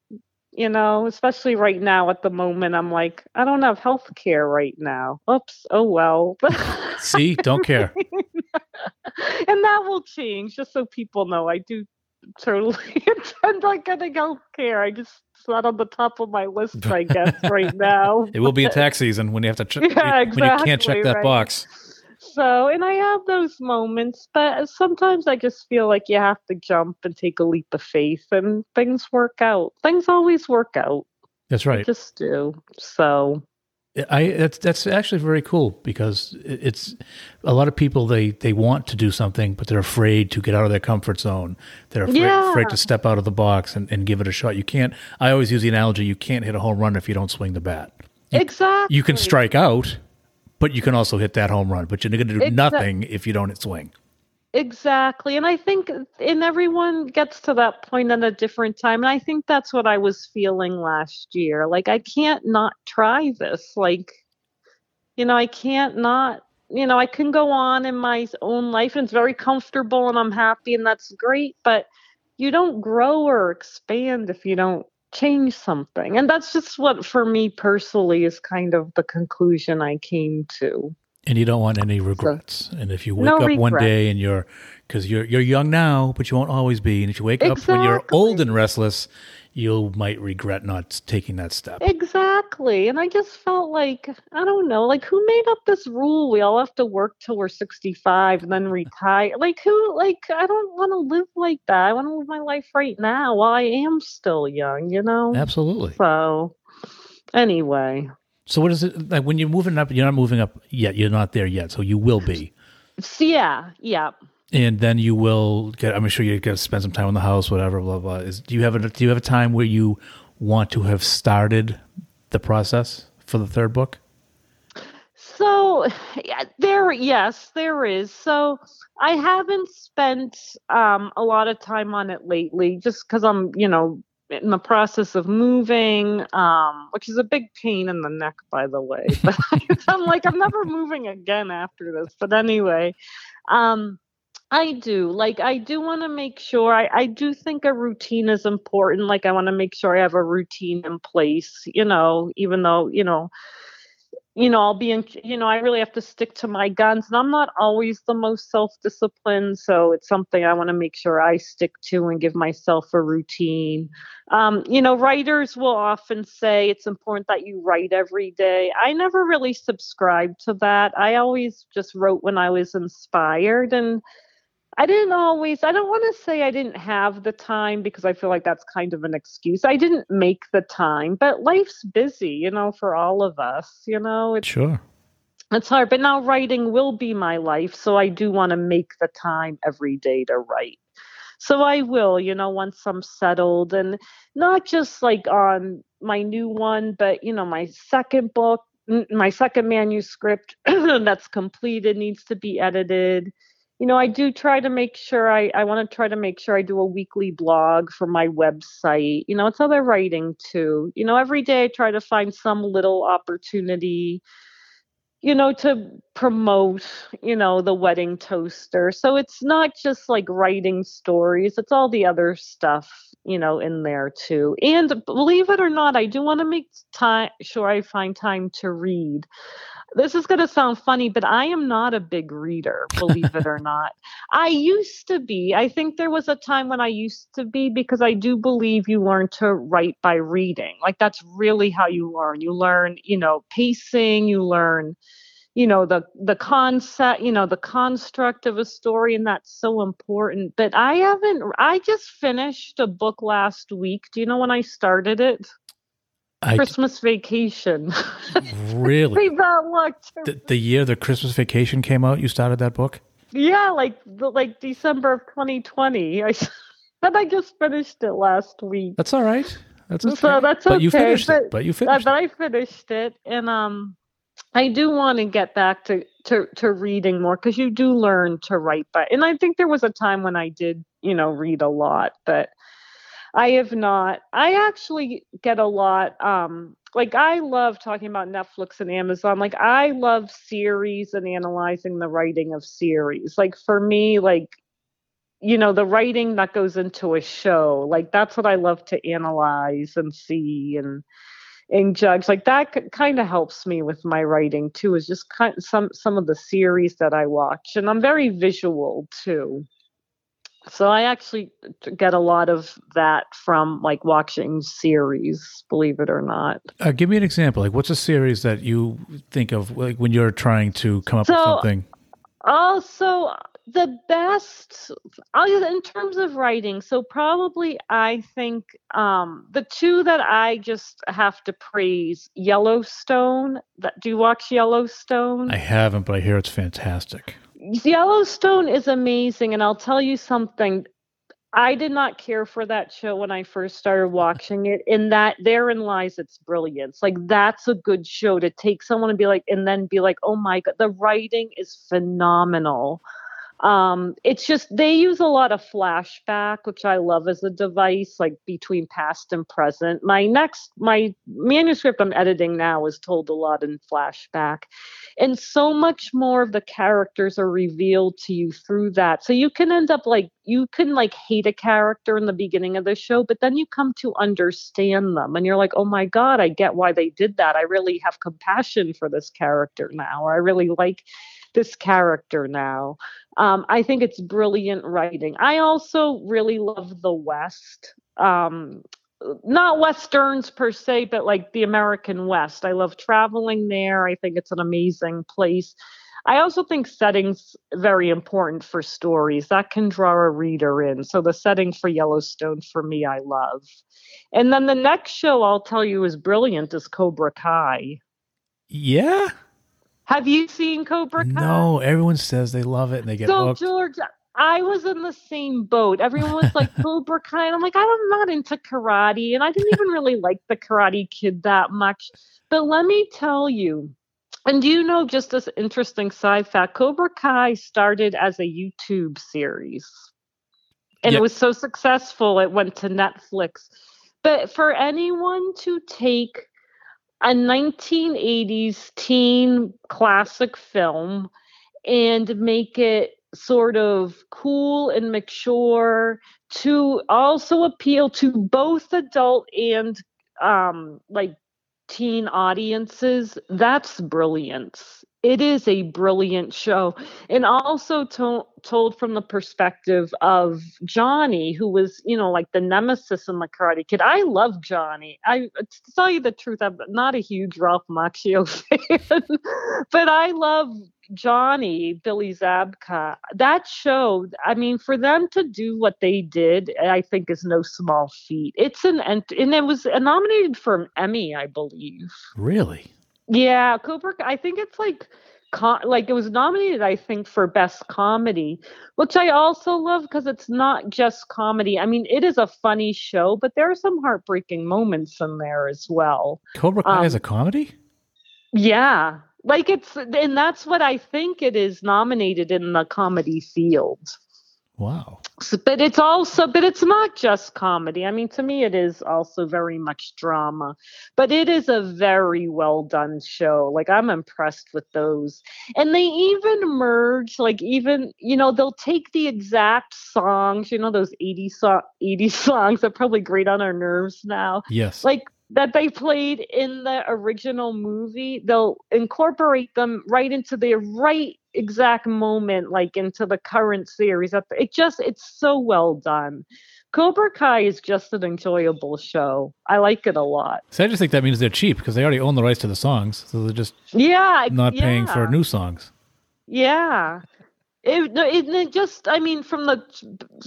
you know, especially right now at the moment, I'm like, I don't have health care right now. Oops. Oh, well. See, don't care. and that will change, just so people know. I do totally intend on getting health care. I just, it's not on the top of my list, I guess, right now. It will be a tax season when you have to ch- Yeah, when you can't check that right. box. So, and I have those moments, but sometimes I just feel like you have to jump and take a leap of faith, and things work out. Things always work out. That's They right. Just do. So, I that's that's actually very cool because it's a lot of people they they want to do something but they're afraid to get out of their comfort zone. They're afraid, Yeah. afraid to step out of the box and, and give it a shot. You can't. I always use the analogy: you can't hit a home run if you don't swing the bat. exactly. You can strike out, but you can also hit that home run. But you're going to do Exact- nothing if you don't swing. Exactly. And I think and everyone gets to that point at a different time. And I think that's what I was feeling last year. Like I can't not try this. Like you know, I can't not you know, I can go on in my own life and it's very comfortable and I'm happy and that's great, but you don't grow or expand if you don't change something. And that's just what for me personally is kind of the conclusion I came to. And you don't want any regrets. And if you wake No up one day and you're, because you're you're young now, but you won't always be. And if you wake up when you're old and restless, you might regret not taking that step. Exactly. And I just felt like, I don't know, like who made up this rule? We all have to work till we're 65 and then retire. Like, who, like, I don't want to live like that. I want to live my life right now while I am still young, you know? Absolutely. So, anyway, So what is it like when you're moving up? You're not moving up yet. You're not there yet. So you will be, so yeah, yeah. And then you will get. I'm sure you're gonna spend some time in the house, whatever. Blah blah. Is do you have a do you have a time where you want to have started the process for the third book? so yeah, there, yes, there is. So I haven't spent um, a lot of time on it lately, just because I'm, you know, in the process of moving, um, which is a big pain in the neck, by the way. But I'm like, I'm never moving again after this. But anyway, um, I do. Like, I do want to make sure, I, I do think a routine is important. Like, I want to make sure I have a routine in place, you know, even though, you know, you know, I'll be in, you know, I really have to stick to my guns and I'm not always the most self disciplined. So it's something I want to make sure I stick to and give myself a routine. Um, you know, writers will often say it's important that you write every day. I never really subscribed to that. I always just wrote when I was inspired. And I didn't always, I don't want to say I didn't have the time because I feel like that's kind of an excuse. I didn't make the time, but life's busy, you know, for all of us, you know. It's, Sure. it's hard, but now writing will be my life. So I do want to make the time every day to write. So I will, you know, once I'm settled and not just like on my new one, but, you know, my second book, my second manuscript that's completed needs to be edited you know, I do try to make sure I, I want to try to make sure I do a weekly blog for my website. You know, it's other writing too. You know, every day I try to find some little opportunity, you know, to promote, you know, the wedding toaster. So it's not just like writing stories, it's all the other stuff, you know, in there too. And believe it or not, I do want to make time sure I find time to read this is going to sound funny, but I am not a big reader, believe it or not. I used to be. I think there was a time when I used to be because I do believe you learn to write by reading. Like that's really how you learn. You learn, you know, pacing, you learn you know the the concept you know the construct of a story and that's so important but i haven't i just finished a book last week do you know when i started it I christmas vacation really Pretty bad luck. the, the year the Christmas vacation came out, you started that book? Yeah, like the, like December of 2020. I and I just finished it last week. That's all right. That's okay. So that's But you finished but- it. But you finished but. I finished it, and um, I do want to get back to to to reading more because you do learn to write by. And I think there was a time when I did, you know, read a lot, but I have not. I actually get a lot. Um, like I love talking about Netflix and Amazon. Like I love series and analyzing the writing of series. Like for me, like you know, the writing that goes into a show. Like that's what I love to analyze and see and and judge. Like that kind of helps me with my writing too. Is just kind some some of the series that I watch, and I'm very visual too. So I actually get a lot of that from like watching series, believe it or not. Uh, give me an example. Like, what's a series that you think of, like when you're trying to come up with something? Oh, So- Also, the best in terms of writing. So probably I think um, the two that I just have to praise Yellowstone. That do you watch Yellowstone? I haven't, but I hear it's fantastic. Yellowstone is amazing, and I'll tell you something. I did not care for that show when I first started watching it. In that, therein lies its brilliance. Like that's a good show to take someone and be like, and then be like, oh my god, the writing is phenomenal. Um, it's just they use a lot of flashback, which I love as a device, like between past and present. My next, my manuscript I'm editing now is told a lot in flashback. And so much more of the characters are revealed to you through that. So you can end up like you can like hate a character in the beginning of the show but then you come to understand them and you're like oh my god i get why they did that. I really have compassion for this character now. Or i really like this character now um, i think it's brilliant writing. I also really love the west um, not westerns per se but like the american west. I love traveling there. I think it's an amazing place. I also think settings very important for stories. That can draw a reader in. So the setting for yellowstone for me i love. And then the next show i'll tell you is brilliant is cobra kai. Yeah? Have you seen cobra kai No, everyone says they love it and they get so hooked. George, I was in the same boat. Everyone was like Cobra Kai, and I'm like, I'm not into karate, and I didn't even really like the Karate Kid that much. But let me tell you, And do you know just this interesting side fact? Cobra Kai started as a YouTube series. And Yep. it was so successful it went to Netflix. But for anyone to take a 1980s teen classic film and make it sort of cool and mature to also appeal to both adult and um like teen audiences that's brilliance. It is a brilliant show. And also to- told from the perspective of johnny who was you know like the nemesis in the karate kid. I love johnny. I to tell you the truth i'm not a huge ralph macchio fan but i love johnny billy zabka that show i mean for them to do what they did i think is no small feat it's an ent- and it was nominated for an emmy i believe Really? yeah, Cobra. Kai- I think it's like, co- like it was nominated. I think for best comedy, which I also love because it's not just comedy. I mean, it is a funny show, but there are some heartbreaking moments in there as well. Cobra Kai is Um, a comedy? Yeah, like it's, and that's what I think it is nominated in the comedy field. Wow. So, but it's also, but it's not just comedy. I mean, to me, it is also very much drama, but it is a very well done show. Like, I'm impressed with those. And they even merge, like, even, you know, they'll take the exact songs, you know, those 80 so- 80 songs that probably grate on our nerves now Yes. like that they played in the original movie they'll incorporate them right into the right exact moment like into the current series it just it's so well done cobra kai is just an enjoyable show i like it a lot so I just think that means they're cheap because they already own the rights to the songs, so they're just yeah not paying for new songs. Yeah. It, no, it, it just, I mean, from the,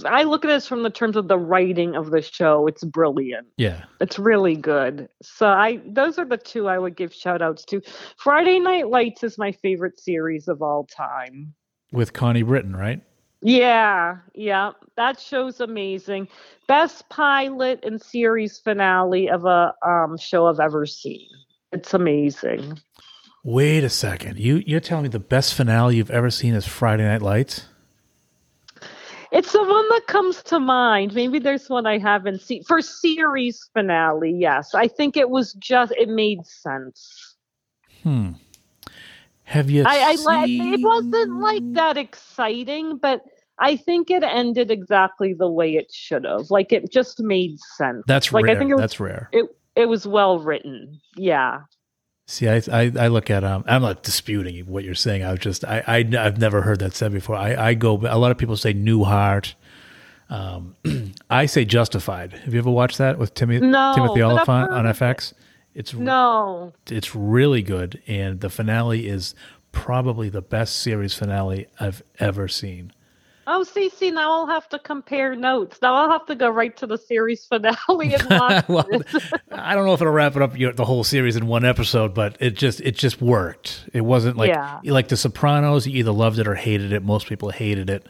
I look at this from the terms of the writing of the show. It's brilliant. Yeah. It's really good. So I, those are the two I would give shout outs to. Friday Night Lights is my favorite series of all time. With Connie Britton, right? Yeah, yeah, that show's amazing. Best pilot and series finale of a um, show I've ever seen. It's amazing. Wait a second. You you're telling me the best finale you've ever seen is Friday Night Lights? It's the one that comes to mind. Maybe there's one I haven't seen. For series finale, yes. I think it was just it made sense. Hmm. Have you I, I seen... it wasn't like that exciting, but I think it ended exactly the way it should have. Like it just made sense. That's like rare. I think it was, That's rare. it it was well written. Yeah. See, I, I I look at um. I'm not disputing what you're saying. I was just I, I have never heard that said before. I I go. A lot of people say Newhart. Um, I say Justified. Have you ever watched that with Timmy No, Timothy Olyphant on. FX? It's No. it's really good, and the finale is probably the best series finale I've ever seen. Oh, see, see, now I'll have to compare notes. Now I'll have to go right to the series finale and watch well. I don't know if it'll wrap it up you know, the whole series in one episode, but it just it just worked. It wasn't like Yeah. like The Sopranos. You either loved it or hated it. Most people hated it.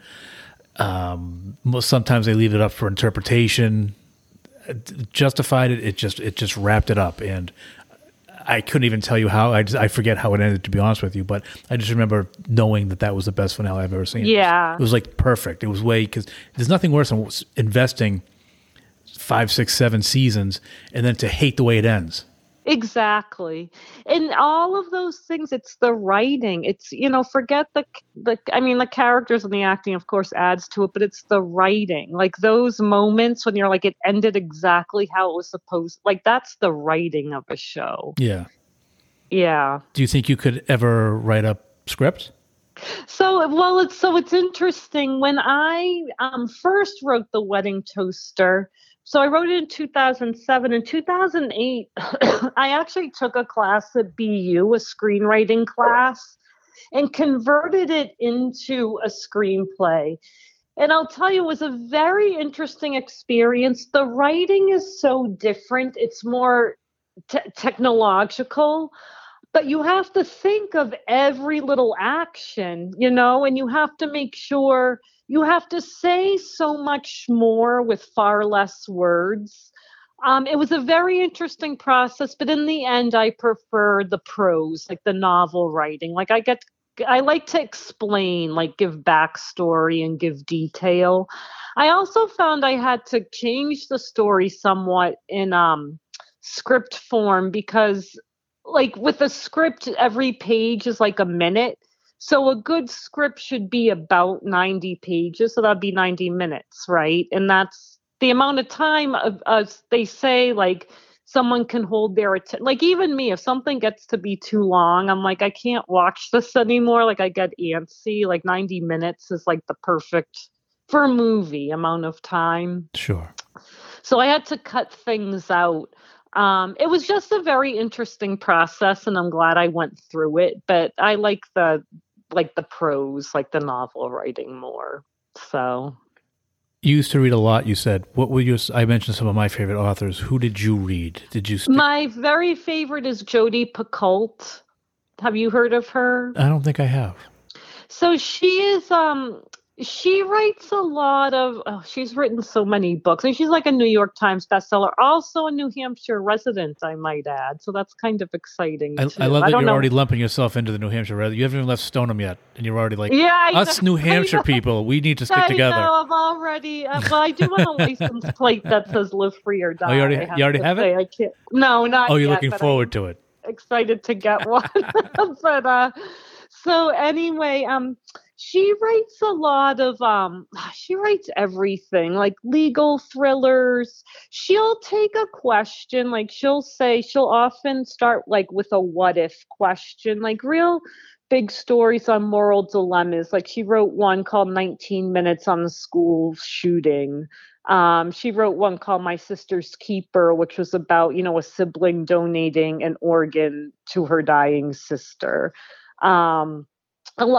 Um, most sometimes they leave it up for interpretation. Uh, Justified it. It just it just wrapped it up, and I couldn't even tell you how. I just, I forget how it ended, to be honest with you. But I just remember knowing that that was the best finale I've ever seen. Yeah. it was like perfect. It was way because there's nothing worse than investing five, six, seven seasons and then to hate the way it ends. Exactly. And all of those things, it's the writing. It's, you know, forget the, the, I mean, the characters and the acting, of course, adds to it, but it's the writing. Like those moments when you're like, it ended exactly how it was supposed, like that's the writing of a show. Yeah. Yeah. Do you think you could ever write a script? So, well, it's so it's interesting. When I um, first wrote the wedding toaster, so I wrote it in 2007. In 2008, I actually took a class at BU, a screenwriting class, and converted it into a screenplay. And I'll tell you, it was a very interesting experience. The writing is so different, it's more te- technological but you have to think of every little action, you know, and you have to make sure you have to say so much more with far less words. Um, it was a very interesting process, but in the end, I prefer the prose, like the novel writing. Like I get, I like to explain, like give backstory and give detail. I also found I had to change the story somewhat in um, script form because, like with a script, every page is like a minute. So a good script should be about 90 pages. So that'd be 90 minutes, right? And that's the amount of time of, of they say like someone can hold their attention. Like even me, if something gets to be too long, I'm like, I can't watch this anymore. Like I get antsy. Like 90 minutes is like the perfect for a movie amount of time. Sure. So I had to cut things out. Um, it was just a very interesting process, and I'm glad I went through it. But I like the like the prose, like the novel writing more. So You used to read a lot. You said. What were you? I mentioned some of my favorite authors. Who did you read? Did you? Stick, my very favorite is Jodi Picoult. Have you heard of her? I don't think I have. So she is um she writes a lot of oh, she's written so many books and she's like a new york times bestseller also a new hampshire resident i might add so that's kind of exciting I. I love that don't you're know- already lumping yourself into the New Hampshire. Rather, you haven't even left Stoneham yet, and you're already like, yeah I us know, New Hampshire people. We need to stick I together. know, I'm already. Uh, well, I do want a license plate that says "Live Free or Die." Oh, you already- I you already have it? I can't. No, not Oh, you're yet, looking forward to it. excited to get one. but uh so anyway, um she writes a lot of um she writes everything like legal thrillers. She'll take a question like she'll say she'll often start like with a what if question, like real big stories on moral dilemmas. Like she wrote one called 19 minutes on the school shooting. Um, she wrote one called My Sister's Keeper, which was about, you know, a sibling donating an organ to her dying sister. Um,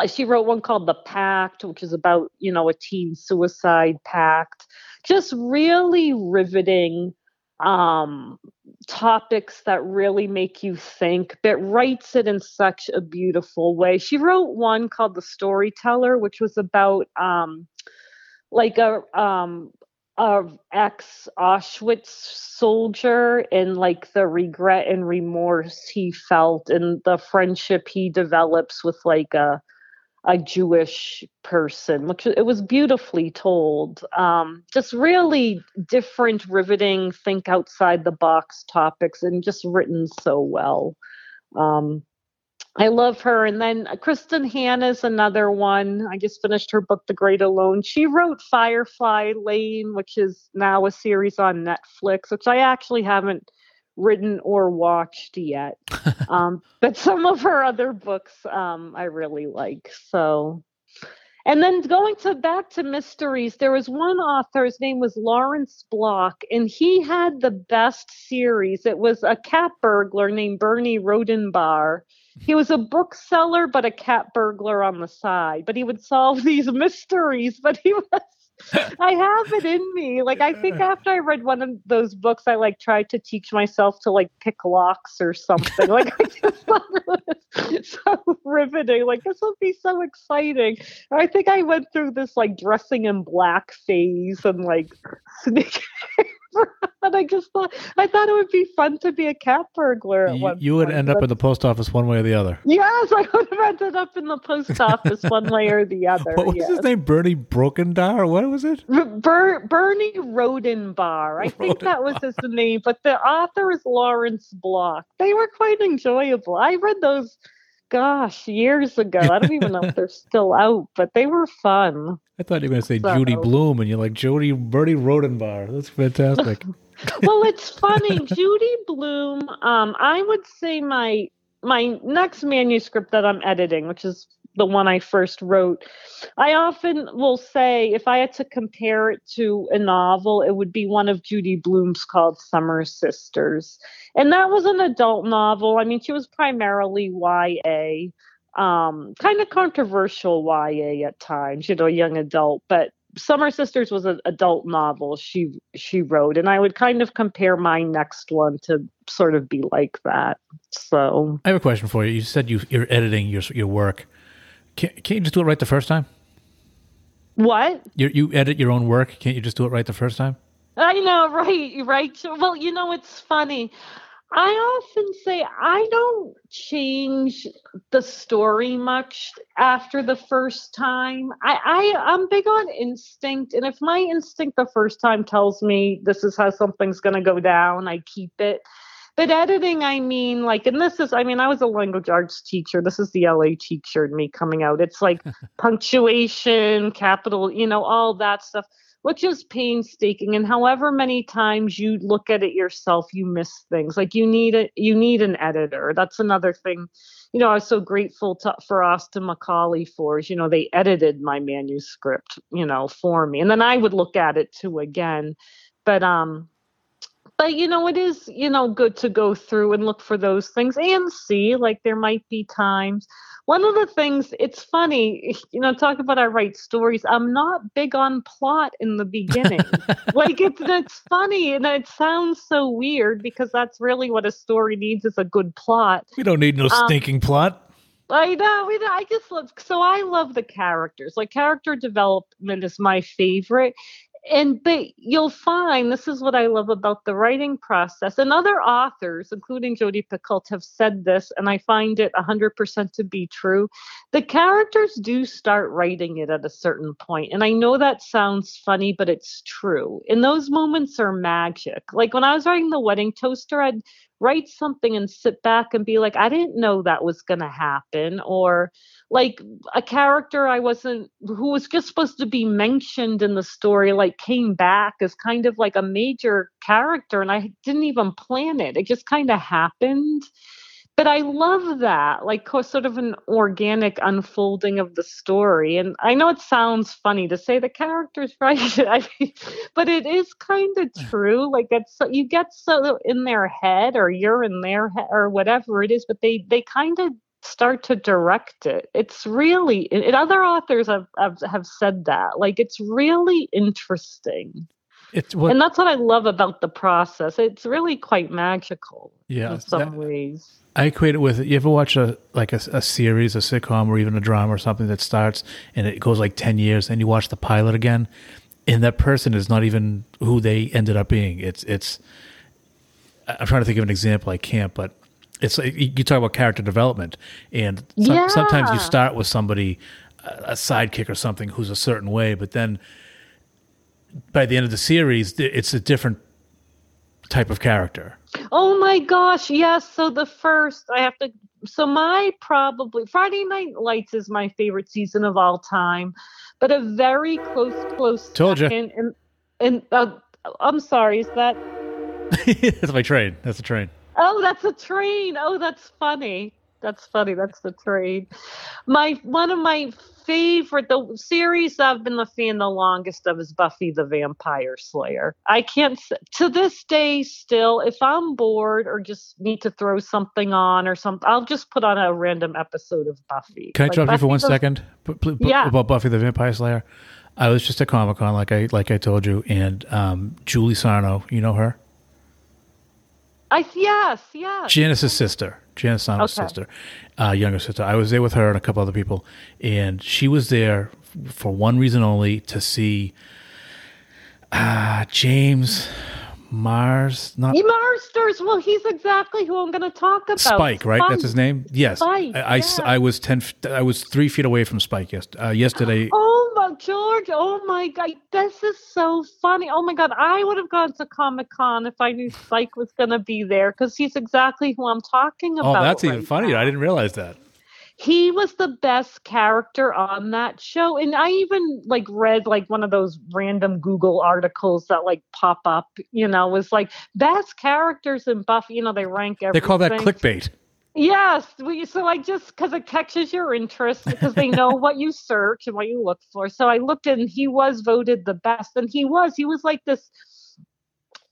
she wrote one called The Pact, which is about, you know, a teen suicide pact. Just really riveting um, topics that really make you think, but writes it in such a beautiful way. She wrote one called The Storyteller, which was about um, like a um, a ex Auschwitz soldier and like the regret and remorse he felt and the friendship he develops with like a a Jewish person, which it was beautifully told. Um, just really different, riveting, think outside the box topics, and just written so well. Um, I love her. And then uh, Kristin Hannah's another one. I just finished her book, The Great Alone. She wrote Firefly Lane, which is now a series on Netflix, which I actually haven't written or watched yet. um, but some of her other books um, I really like. So, and then going to back to mysteries, there was one author. His name was Lawrence Block, and he had the best series. It was a cat burglar named Bernie Rhodenbarr. He was a bookseller, but a cat burglar on the side. But he would solve these mysteries. But he was I have it in me. Like I think after I read one of those books, I like tried to teach myself to like pick locks or something. Like I just thought it was so riveting. Like this will be so exciting. I think I went through this like dressing in black phase and like sneaking. and I just thought I thought it would be fun to be a cat burglar. At You, one you would point, end up in the post office one way or the other. Yes, I would have ended up in the post office one way or the other. What was yes. his name? Bernie Brokendar? What was it? Ber- Bernie Rhodenbarr. I think that was his name, but the author is Lawrence Block. They were quite enjoyable. I read those, gosh, years ago. I don't even know if they're still out, but they were fun. I thought you were going to say So- Judy Blume, and you're like Jody Bernie Rhodenbarr. That's fantastic. well, it's funny. Judy Blume. Um, I would say my my next manuscript that I'm editing, which is the one I first wrote, I often will say if I had to compare it to a novel, it would be one of Judy Blume's called Summer Sisters, and that was an adult novel. I mean, she was primarily YA. Um, kind of controversial YA at times, you know, young adult, but Summer Sisters was an adult novel she she wrote, and I would kind of compare my next one to sort of be like that. So I have a question for you. You said you, you're editing your your work. Can't, can't you just do it right the first time? what? You you edit your own work. Can't you just do it right the first time? I know, right, right. Well, you know, it's funny. I often say I don't change the story much after the first time. I, I I'm big on instinct, and if my instinct the first time tells me this is how something's going to go down, I keep it. But editing, I mean, like, and this is, I mean, I was a language arts teacher. This is the LA teacher in me coming out. It's like punctuation, capital, you know, all that stuff, which is painstaking. And however many times you look at it yourself, you miss things. Like you need it, you need an editor. That's another thing. You know, I was so grateful to, for Austin Macauley for you know, they edited my manuscript, you know, for me. And then I would look at it too again. But um, but you know it is you know good to go through and look for those things and see like there might be times one of the things it's funny you know talk about i write stories i'm not big on plot in the beginning like it's it's funny and it sounds so weird because that's really what a story needs is a good plot We don't need no Um, stinking plot. I know. I, know, I just love. So I love the characters. Like character development is my favorite. And but you'll find this is what I love about the writing process. And other authors, including Jodi Picoult, have said this, and I find it 100% to be true. The characters do start writing it at a certain point, and I know that sounds funny, but it's true. And those moments are magic. Like when I was writing the wedding toaster, I'd write something and sit back and be like, I didn't know that was going to happen. Or like a character I wasn't, who was just supposed to be mentioned in the story, like came back as kind of like a major character. And I didn't even plan it. It just kind of happened. But I love that, like sort of an organic unfolding of the story. And I know it sounds funny to say the characters right, I mean, but it is kind of true. Like it's so, you get so in their head, or you're in their head, or whatever it is. But they they kind of start to direct it. It's really, and other authors have, have have said that. Like it's really interesting, It's what and that's what I love about the process. It's really quite magical Yeah, in some that- ways. I equate it with. You ever watch a like a, a series, a sitcom, or even a drama or something that starts and it goes like ten years, and you watch the pilot again, and that person is not even who they ended up being. It's it's. I'm trying to think of an example. I can't, but it's like you talk about character development, and some, sometimes you start with somebody, a sidekick or something, who's a certain way, but then by the end of the series, it's a different type of character. Oh my gosh, yes. So the first I have to so my probably Friday Night Lights is my favorite season of all time, but a very close close Told second and and uh, I'm sorry, is that That's my train. That's a train. Oh, that's a train. Oh, that's funny. That's funny. That's the trade. My one of my favorite the series I've been the fan the longest of is Buffy the Vampire Slayer. I can't to this day still if I'm bored or just need to throw something on or something, I'll just put on a random episode of Buffy. Can I Like, jump you for Buffy one the- second? P- Yeah. About Buffy the Vampire Slayer. I was just at Comic Con, like I like I told you, and um, Julie Sarno, you know her, I yes, yes. Janice's sister, Janice Okay. sister, uh, younger sister. I was there with her and a couple other people, and she was there for one reason only to see uh, James Mars, not Marsters. Well, he's exactly who I'm going to talk about. Spike, right? That's his name. Yes, Spike, I, I yeah. I was ten. I was three feet away from Spike yes, uh, yesterday. Oh George! Oh my God! This is so funny. Oh my God! I would have gone to Comic Con if I knew Spike was going to be there because he's exactly who I'm talking about. Oh, about. that's even funnier. now. I didn't realize that. He was the best character on that show, and I even like read like one of those random Google articles that like pop up. You know, was like best characters in Buffy. You know, they rank everything. They call that clickbait. Yes, we, so I just because it catches your interest because they know what you search and what you look for. So I looked and he was voted the best, and he was he was like this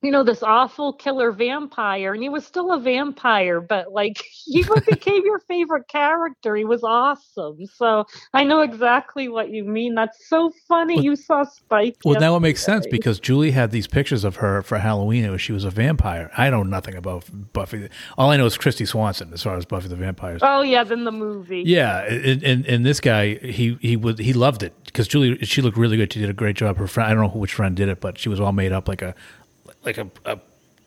you know, this awful killer vampire, and he was still a vampire, but like he became your favorite character. He was awesome. So I know exactly what you mean. That's so funny. Well- you saw Spike. Well, now it makes sense because Julie had these pictures of her for Halloween. It was she was a vampire. I know nothing about Buffy. All I know is Kristy Swanson as far as Buffy the Vampire. Oh yeah, then the movie. Yeah, and, and and this guy he he would he loved it because Julie she looked really good. She did a great job. Her friend I don't know which friend did it, but she was all made up like a like a, a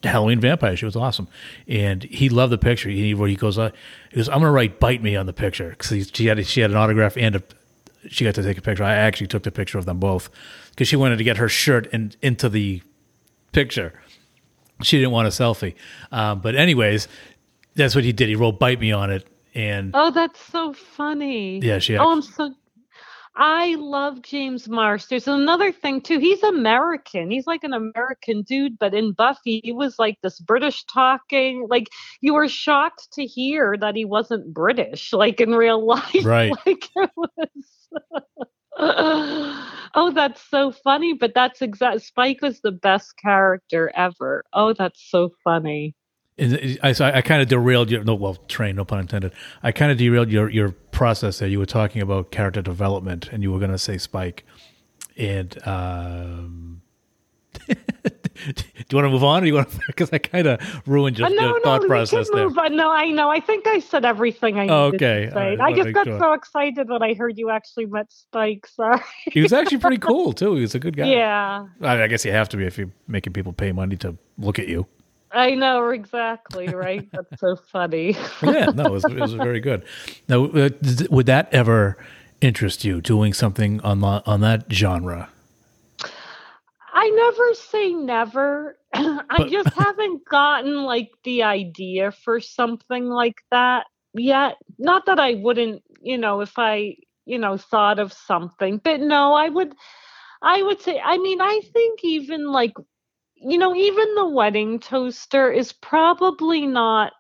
Halloween vampire. She was awesome, and he loved the picture. He where he goes, uh, he goes, I'm gonna write "bite me" on the picture because she had she had an autograph and a she got to take a picture. I actually took the picture of them both because she wanted to get her shirt in, into the picture. She didn't want a selfie, um, but anyways, that's what he did. He wrote "bite me" on it, and Oh, that's so funny. Yeah, she Oh, I'm so. I love James Marsh. There's another thing too. He's American. He's like an American dude, but in Buffy, he was like this British talking. Like you were shocked to hear that he wasn't British, like in real life. Right. Like it was. oh, that's so funny. But that's exact. Spike was the best character ever. Oh, that's so funny. And uh, I, so I kind of derailed your no, well, train, no pun intended. I kind of derailed your your process there. You were talking about character development, and you were going to say Spike. And um, do you want to move on, or do you want to? Because I kind of ruined your, Uh, no, your no, thought process there. move on. No, I know. I think I said everything I needed Oh, okay. to say. right, I wanna just got sure. so excited when I heard you actually met Spike. Sorry. He was actually pretty cool too. He was a good guy. yeah, I, I guess you have to be if you're making people pay money to look at you. I know exactly. Right? That's so funny. yeah, no, it was, it was very good. Now, uh, would that ever interest you doing something on the, on that genre? I never say never. I just haven't gotten like the idea for something like that yet. Not that I wouldn't, you know, if I, you know, thought of something, but no, I would, I would say, I mean, I think even like, you know, even the wedding toaster is probably not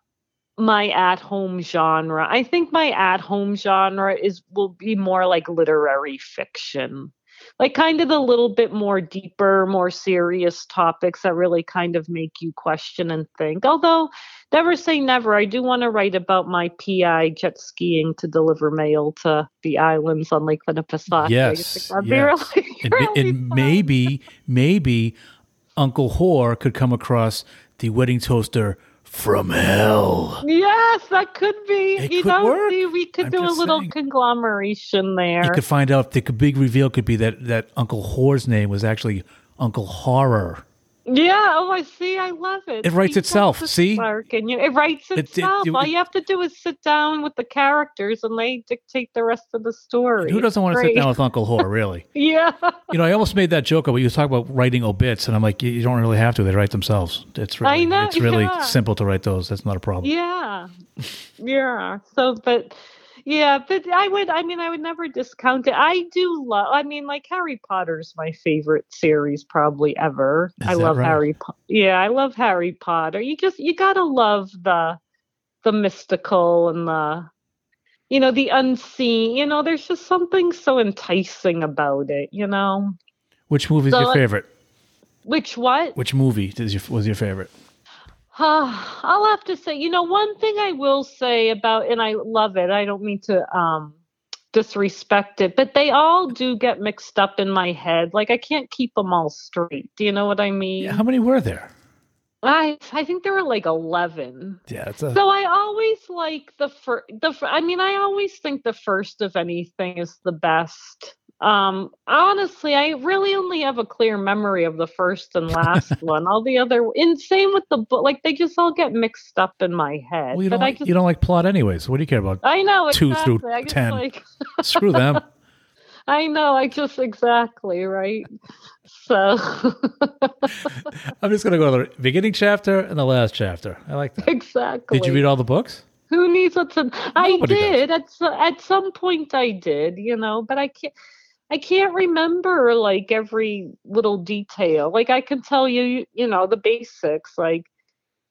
my at home genre. I think my at home genre is will be more like literary fiction like kind of the little bit more deeper, more serious topics that really kind of make you question and think. Although, never say never. I do want to write about my PI jet skiing to deliver mail to the islands on Lake Winnipesaukee. Yes, yes. really, And, really and fun. maybe, maybe Uncle Whore could come across the wedding toaster from hell. Yes, that could be. It you could know, work. see, we could I'm do a little saying. conglomeration there. You could find out the big reveal could be that that Uncle Whore's name was actually Uncle Horror. Yeah. Oh, I see. I love it. It writes itself, see? spark in you. It writes It- it- itself. All you have to do is sit down with the characters, and they dictate the rest of the story. Who doesn't want to sit down with Uncle Whore, really? Yeah. You know, I almost made that joke about you talk about writing obits, and I'm like, you, you don't really have to. They write themselves. It's really, I know, it's really yeah. simple to write those. That's not a problem. Yeah. Yeah. So, but yeah, but I would, I mean, I would never discount it. I do love, I mean, like Harry Potter's my favorite series probably ever. Is I love right? Harry Po- Yeah, I love Harry Potter. You just, you gotta love the, the mystical and the, you know, the unseen. You know, there's just something so enticing about it, you know? Which movie is So, your favorite? Which what? Which movie is your, was your favorite? Uh, I'll have to say, you know, one thing I will say about, and I love it. I don't mean to um, disrespect it, but they all do get mixed up in my head. Like I can't keep them all straight. Do you know what I mean? Yeah, how many were there? I I think there were like eleven. Yeah, it's a, So I always like the first. The fir- I mean, I always think the first of anything is the best. Um, honestly, I really only have a clear memory of the first and last one. All the other, and same with the book. Like they just all get mixed up in my head. well, you don't, I like, just, you don't like plot anyways. What do you care about? I know two exactly. through I 10. like, Screw them. I know. I just exactly right. So I'm just gonna go to the beginning chapter and the last chapter. I like that. exactly. Did you read all the books? Who needs what's in? I Nobody does. did at at some point. I did, you know, but I can't. I can't remember like every little detail. Like I can tell you, you know, the basics. Like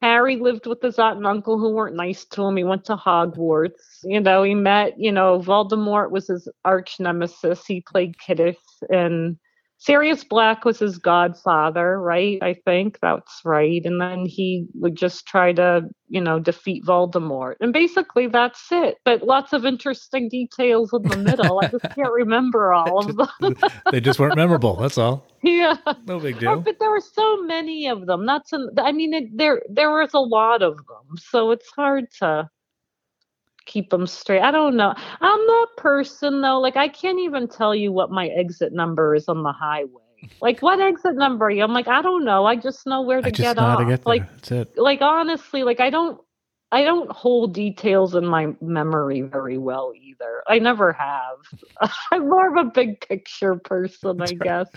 Harry lived with his aunt and uncle who weren't nice to him. He went to Hogwarts. You know, he met, you know, Voldemort was his arch nemesis. He played Quidditch and Sirius Black was his godfather, right? I think that's right. And then he would just try to, you know, defeat Voldemort. And basically that's it. But lots of interesting details in the middle. I just can't remember all of them. they just weren't memorable. That's all. yeah. No big Oh, deal. but there were so many of them. Not some, I mean, it, there there was a lot of them, so it's hard to keep them straight. I don't know. I'm that person though. Like I can't even tell you what my exit number is on the highway. Like what exit number are you? I'm like I don't know. I just know where to get off. to get. Like That's it. like honestly, like I don't I don't hold details in my memory very well either. I never have. I'm more of a big picture person, I guess.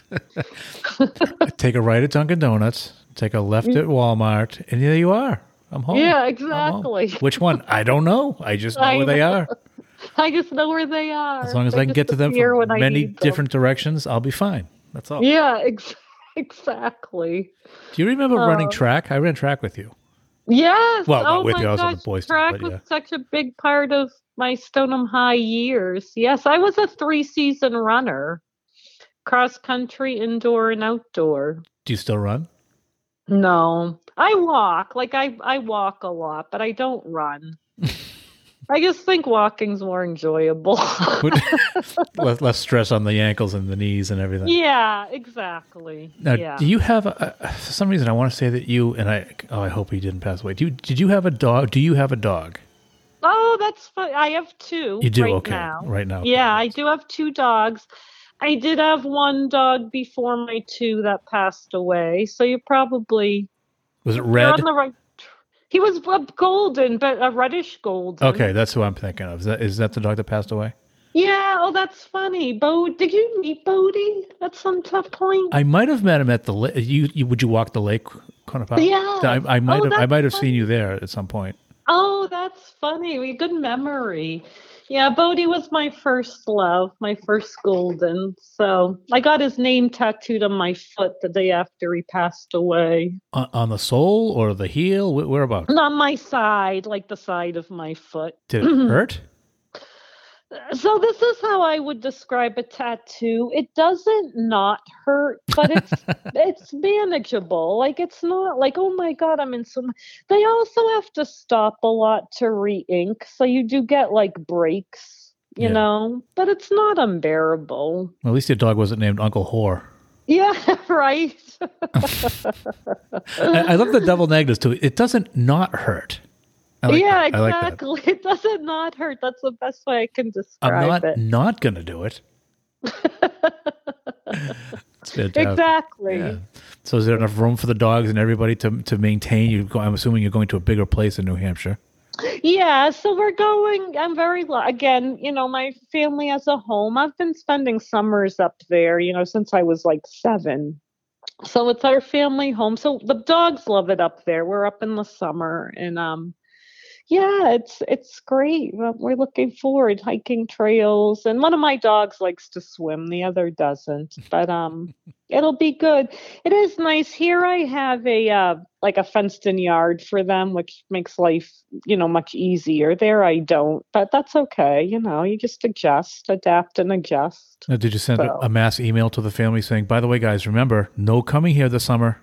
Take a right at Dunkin' Donuts, take a left mm. at Walmart, and there you are. I'm home. Yeah, I'm home. exactly. Which one? I don't know. I just know I where they know. are. I just know where they are. As long as They I can get to them from many need them. different directions, I'll be fine. That's all. Yeah, ex- exactly. Do you remember running Oh. track? I ran track with you. Yes. Well, oh with my you, I was on gosh, the boys' team, track but was such a big part of my Stoneham High years. Yes, I was a three-season runner, cross country, indoor, and outdoor. Do you still run? No, I walk. Like I, I walk a lot, but I don't run. I just think walking's more enjoyable. Less, less stress on the ankles and the knees and everything. yeah, exactly. Now, yeah. do you have a, a- for some reason I want to say that you and I? Oh, I hope he didn't pass away. Do you? Did you have a dog? Do you have a dog? Oh, that's fun. I have two. You do right okay now. right now. Yeah, I do have two dogs. I did have one dog before my two that passed away. So you probably Was it red? on the right. He was golden, but a reddish gold. Okay, that's who I'm thinking of. Is that is that the dog that passed away? Yeah. Oh, that's funny. Bo, did you meet Bodie at some tough point? I might have met him at the lake. You, you would you walk the lake? Quantico? Yeah. I, I might Oh, have. I might have funny. seen you there at some point. Oh, that's funny. We good memory. Yeah, Bodie was my first love, my first golden. So I got his name tattooed on my foot the day after he passed away. On, on the sole or the heel? Wh- Whereabouts? On my side, like the side of my foot. Did it hurt? So this is how I would describe a tattoo. It doesn't not hurt, but it's it's manageable. Like it's not like oh my god, I'm in some. They also have to stop a lot to re-ink, so you do get like breaks, you Yeah. know. But it's not unbearable. Well, at least your dog wasn't named Uncle Whore. Yeah, right. I, I love the double negatives too. It doesn't not hurt. Like yeah, that. I like exactly. It doesn't not hurt. That's the best way I can describe I'm not it. not gonna do it. Exactly. Yeah. So is there enough room for the dogs and everybody to to maintain? You, go, I'm assuming you're going to a bigger place in New Hampshire. Yeah, so we're going. I'm very again, you know, my family has a home. I've been spending summers up there, you know, since I was like seven. So it's our family home. So the dogs love it up there. We're up in the summer, and um, yeah, it's it's great. We're looking forward hiking trails, and one of my dogs likes to swim, the other doesn't. But um, it'll be good. It is nice here. I have a uh, like a fenced-in yard for them, which makes life you know much easier. There, I don't, but that's okay. You know, you just adjust, adapt, and adjust. Now, did you send So- a mass email to the family saying, "By the way, guys, remember, no coming here this summer.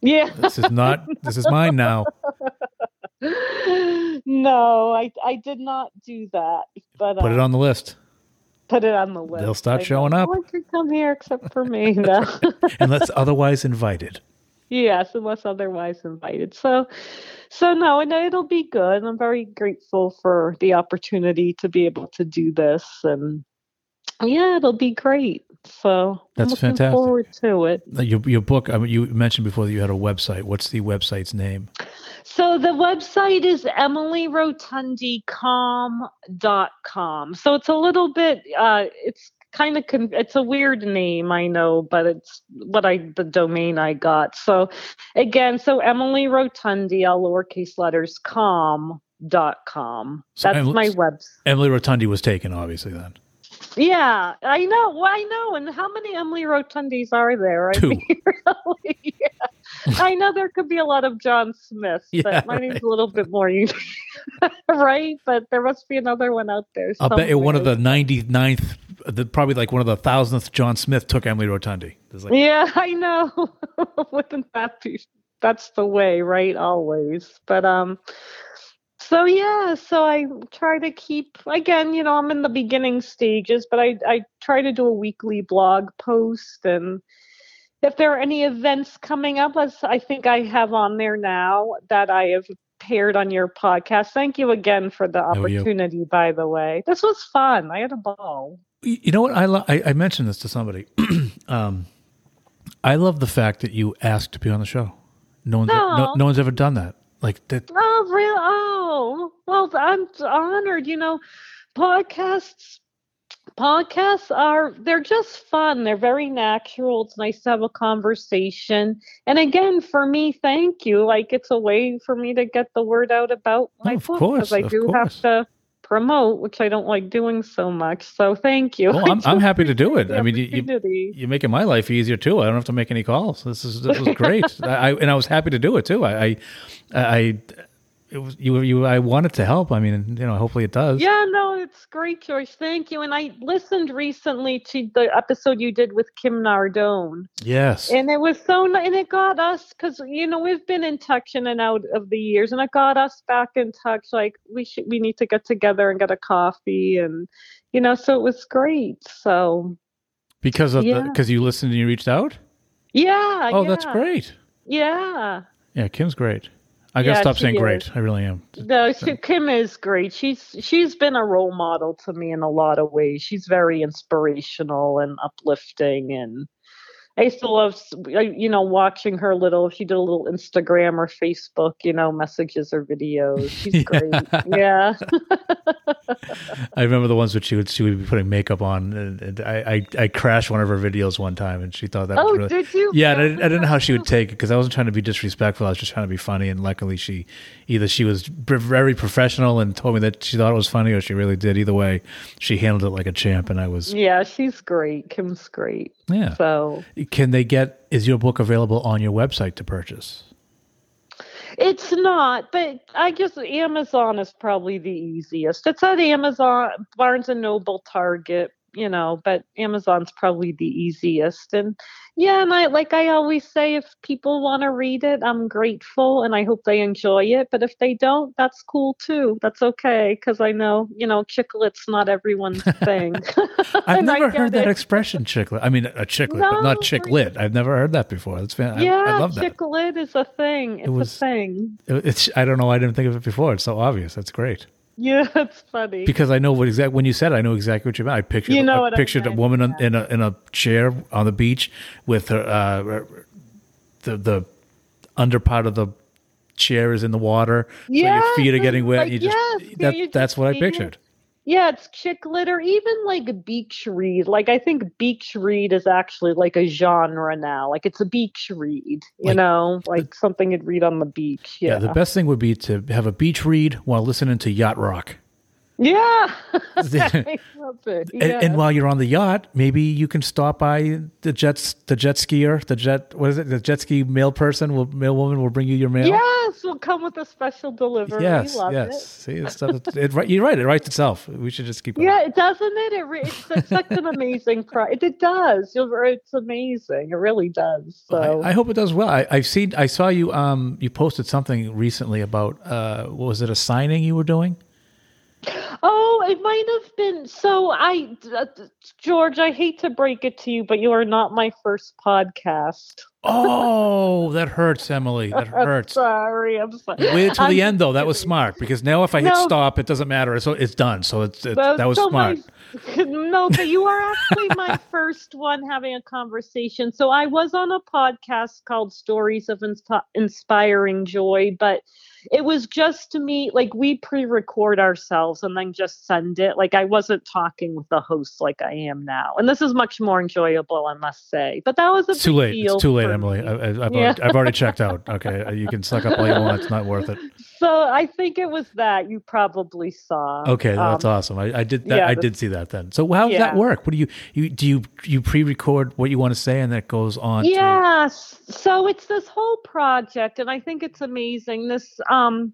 Yeah. This is not. this is mine now." no, I I did not do that. But Put it uh, on the list. put it on the list. They'll start I showing up. No one can come here except for me. No. unless otherwise invited. yes, unless otherwise invited. So, so no, and it'll be good. I'm very grateful for the opportunity to be able to do this, and yeah, it'll be great. So That's I'm looking fantastic. forward to it. Uh, Your your book. I mean, you mentioned before that you had a website. What's the website's name? So the website is emilyrotundi.com. So it's a little bit uh it's kind of con- it's a weird name, I know, but it's what I the domain I got. So again, so Emily Rotundi, all lowercase letters com dot com. So That's Emily- my website. Emily Rotundi was taken, obviously. Then Yeah, I know. Well, I know. And how many Emily Rotundis are there? I Two. mean, really, yeah. I know there could be a lot of John Smiths, Yeah, but my name's right. a little bit more unique, right? But there must be another one out there. I'll bet you one of the 99th the, probably like one of the thousandth John Smith took Emily Rotundi. Like, Yeah, I know. Wouldn't that be? That's the way, right? Always. But um, so yeah, so I try to keep again. You know, I'm in the beginning stages, but I I try to do a weekly blog post, and if there are any events coming up, as I think I have on there now that I have paired on your podcast. Thank you again for the opportunity. By the way, this was fun. I had a ball. You know what? I, lo- I I mentioned this to somebody. um, I love the fact that you asked to be on the show. No one's no, Aw. no one's ever done that. Like that. Well, I'm honored. You know, podcasts. Podcasts are they're just fun. They're very natural. It's nice to have a conversation. And again, for me, thank you. Like it's a way for me to get the word out about oh, my Oh, of book because I do course. have to promote, which I don't like doing so much. So thank you. Well, I'm I'm happy to do it. I mean, you, you, you're making my life easier too. I don't have to make any calls. This is this was great. I, I and I was happy to do it too. I I, I it was you you I wanted to help. I mean, you know, hopefully it does. Yeah, no, it's great, George. Thank you. And I listened recently to the episode you did with Kim Nardone. Yes. And it was so and it got us because you know we've been in touch in and out of the years, and it got us back in touch. Like we should, we need to get together and get a coffee, and you know, so it was great. So because of the because you listened and you reached out. yeah, Oh, that's great. Yeah, Yeah, Kim's great. I gotta Yeah, stop saying is. great. I really am. no, she, Kim is great. She's she's been a role model to me in a lot of ways. She's very inspirational and uplifting, and I used to love, you know, watching her little. If she did a little Instagram or Facebook, you know, messages or videos. She's great. yeah. I remember the ones that she would she would be putting makeup on, and, I, I I crashed one of her videos one time, and she thought that Oh, was really did you? yeah. And I, didn't- I didn't know how she would take it because I wasn't trying to be disrespectful. I was just trying to be funny, and luckily she either she was very professional and told me that she thought it was funny, or she really did. Either way, she handled it like a champ, and I was Yeah, she's great. Kim's great. yeah. So Can they get? Is your book available on your website to purchase? it's not, but I guess Amazon is probably the easiest. It's at Amazon, Barnes and Noble, Target, you know, but Amazon's probably the easiest. And yeah, and I like I always say, if people want to read it, I'm grateful and I hope they enjoy it. But if they don't, that's cool too. That's okay because I know, you know, chick lit's not everyone's thing. I've never heard that expression, chick lit. I mean, a chiclet, but not No, chick lit. I've never heard that before. That's fan- I, yeah, I love that. chick lit is a thing. It's was- a thing. It- It's I don't know. why I didn't think of it before. It's so obvious. That's great Yeah, it's funny. because I know what exact when you said. it, I know exactly what you meant. I pictured. You know I pictured a woman on, in a in a chair on the beach with her uh, the the under part of the chair is in the water. so your feet are getting wet. like, you just yes, that, you that's what I pictured. it. Yeah, it's chick lit or even like beach read. Like I think beach read is actually like a genre now. Like it's a beach read, you Like- know, like something you'd read on the beach. Yeah. Yeah. the best thing would be to have a beach read while listening to yacht rock. Yeah. I love it. And, Yeah. and while you're on the yacht, maybe you can stop by the jets, the jet skier, the jet. What is it? The jet ski mail person will mail woman will bring you your mail. yes, we'll come with a special delivery. Yes, love yes. it. See, it's. It, it, you're right. It writes itself. We should just keep. Going. Yeah, it doesn't it? It it's, it's such an amazing pro. It, it does. It's amazing. It really does. So I, I hope it does well. I, I've seen. I saw you. Um, you posted something recently about. Uh, was it? A signing you were doing? Oh, it might have been. So I, uh, George, I hate to break it to you, but you are not my first podcast. Oh, that hurts, Emily. That I'm hurts. sorry. I'm sorry. You waited till the I'm end, though. That was smart because now if I hit No. stop, it doesn't matter. So it's done. So it's, it's that was so smart. my- no, but you are actually my first one having a conversation. So I was on a podcast called Stories of Insp- Inspiring Joy, but it was just to me like we pre-record ourselves and then just send it. Like I wasn't talking with the host like I am now, and this is much more enjoyable, I must say. But that was a too late. It's too late, Emily. me. I, I, I've, Yeah. already, I've already checked out. Okay, you can suck up all you want. It's not worth it. So I think it was that you probably saw. Okay, that's Um, awesome. I, I did that. yeah, I did see that then. So how does that work? What do you you do you you pre-record what you want to say and that goes on? To, Yes. So it's this whole project, and I think it's amazing. This um,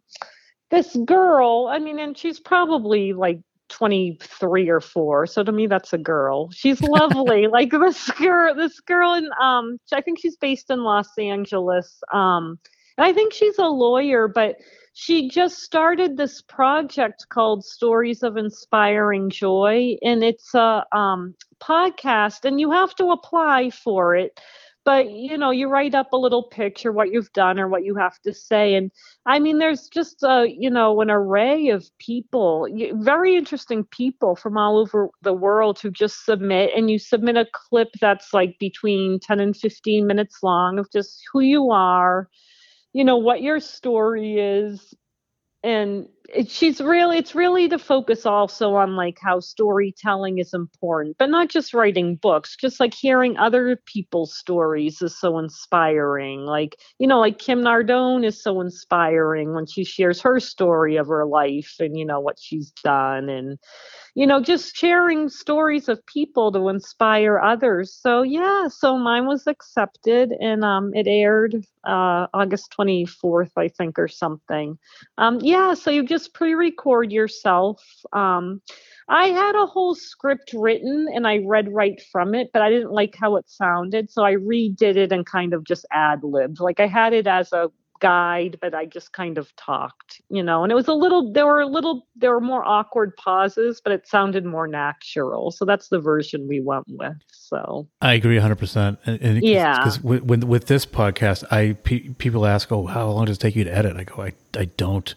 this girl. I mean, and she's probably like 23 or 4 so to me that's a girl she's lovely like this girl this girl in um i think she's based in los angeles um and i think she's a lawyer but she just started this project called stories of inspiring joy and it's a um podcast and you have to apply for it. But you know you write up a little picture what you've done or what you have to say and i mean there's just a you know an array of people very interesting people from all over the world who just submit and you submit a clip that's like between 10 and 15 minutes long of just who you are you know what your story is and it, she's really it's really to focus also on like how storytelling is important but not just writing books just like hearing other people's stories is so inspiring like you know like kim nardone is so inspiring when she shares her story of her life and you know what she's done and you know, just sharing stories of people to inspire others. So yeah, so mine was accepted and um, it aired uh, August 24th, I think, or something. Um, yeah, so you just pre-record yourself. Um, I had a whole script written and I read right from it, but I didn't like how it sounded, so I redid it and kind of just ad libbed. Like I had it as a guide, but I just kind of talked, you know, and it was a little, there were a little, there were more awkward pauses, but it sounded more natural. So that's the version we went with. So I agree 100%. And, and yeah. Because with, with, with, this podcast, I, pe- people ask, oh, how long does it take you to edit? I go, I, I don't.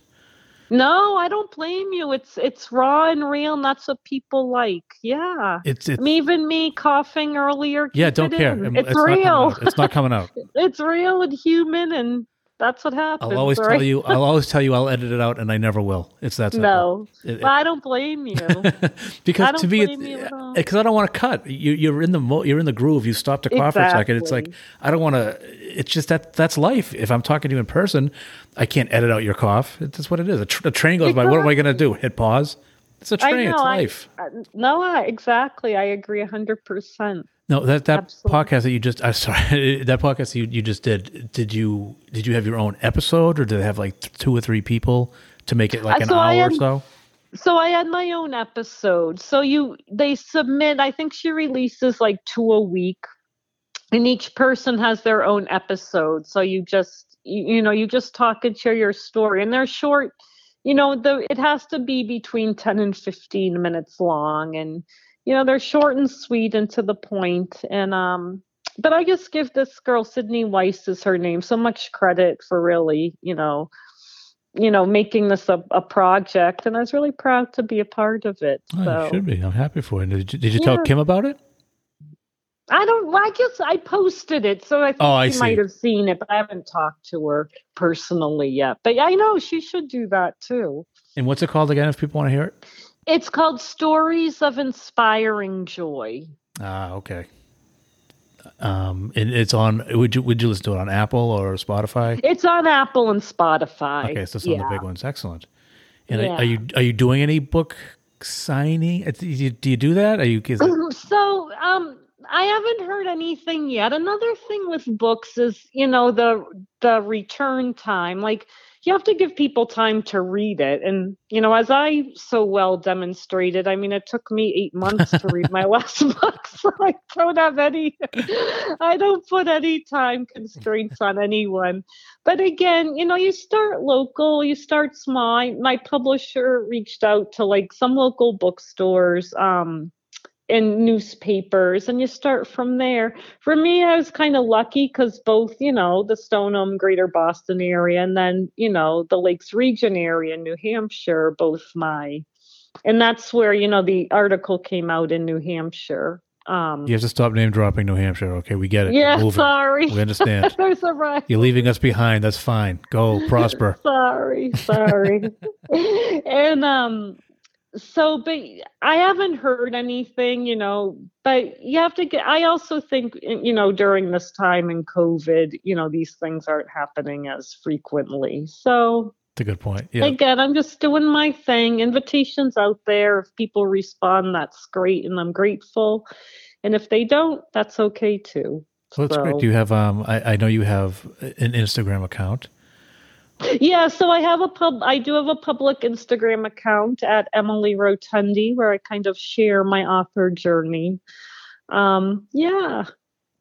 No, I don't blame you. It's it's raw and real, and that's what people like. Yeah, it's, it's I mean, even me coughing earlier. Yeah, don't care. It's, it's, real. Not it's not coming out. it's real and human, and that's what happens. I'll always right? tell you. I'll always tell you. I'll edit it out, and I never will. It's that simple. No, it, well, I don't blame you. because to me, because I don't want to cut. You, you're in the mo- you're in the groove. You stop to cough exactly. for a second. It's like I don't want to. It's just that that's life. If I'm talking to you in person, I can't edit out your cough. That's what it is. A, tr- a train goes exactly. by. What am I going to do? Hit pause? It's a train. Know, it's life. I, no, I, exactly. I agree hundred percent. No, that that Absolutely. podcast that you just I'm sorry that podcast you, you just did did you did you have your own episode or did it have like two or three people to make it like uh, an so hour had, or so? So I had my own episode. So you they submit I think she releases like two a week and each person has their own episode. So you just you, you know you just talk and share your story and they're short you know the it has to be between 10 and 15 minutes long and you know they're short and sweet and to the point and um but i just give this girl sydney weiss is her name so much credit for really you know you know making this a, a project and i was really proud to be a part of it oh, so you should be i'm happy for it did you, did you yeah. tell kim about it I don't. I guess I posted it, so I think oh, I she see. might have seen it, but I haven't talked to her personally yet. But I know she should do that too. And what's it called again? If people want to hear it, it's called Stories of Inspiring Joy. Ah, okay. Um, and it's on. Would you would you listen to it on Apple or Spotify? It's on Apple and Spotify. Okay, so it's yeah. on the big ones. Excellent. And yeah. are you are you doing any book signing? Do you, do, you do that? Are you? It... So, um, I haven't heard anything yet. Another thing with books is, you know, the the return time. Like you have to give people time to read it. And, you know, as I so well demonstrated, I mean, it took me eight months to read my last book. So I don't have any, I don't put any time constraints on anyone. But again, you know, you start local, you start small. My publisher reached out to like some local bookstores. Um, in newspapers and you start from there. For me, I was kind of lucky because both, you know, the Stoneham, greater Boston area, and then, you know, the Lakes region area, in New Hampshire, both my, and that's where, you know, the article came out in New Hampshire. Um, you have to stop name dropping New Hampshire. Okay, we get it. Yeah, sorry. We understand. There's a right. You're leaving us behind. That's fine. Go prosper. sorry, sorry. and um, so but i haven't heard anything you know but you have to get i also think you know during this time in covid you know these things aren't happening as frequently. So it's a good point yeah. again i'm just doing my thing. Invitations out there if people respond that's great and i'm grateful. And if they don't that's okay too. So that's so, great do you have um I, I know you have an instagram account Yeah, so I have a pub. I do have a public Instagram account at Emily Rotundi where I kind of share my author journey. Um, yeah,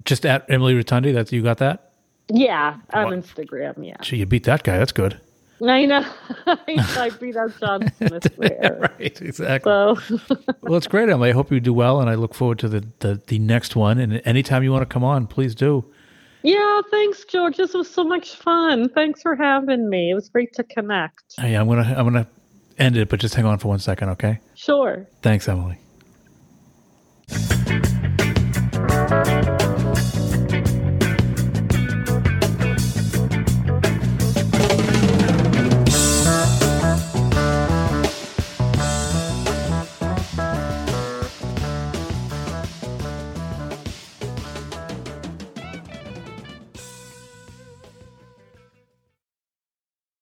Just at Emily Rotundi. That's you got that. yeah, on What? Instagram. Yeah, So you beat that guy. That's good. I know. I beat out John Smith there. right. Exactly. So, well, it's great, Emily. I hope you do well, and I look forward to the, the, the next one. And anytime you want to come on, please do. Yeah, thanks, George. This was so much fun. Thanks for having me. It was great to connect. Hey, I'm gonna I'm gonna end it, but just hang on for one second, okay? Sure. Thanks, Emily.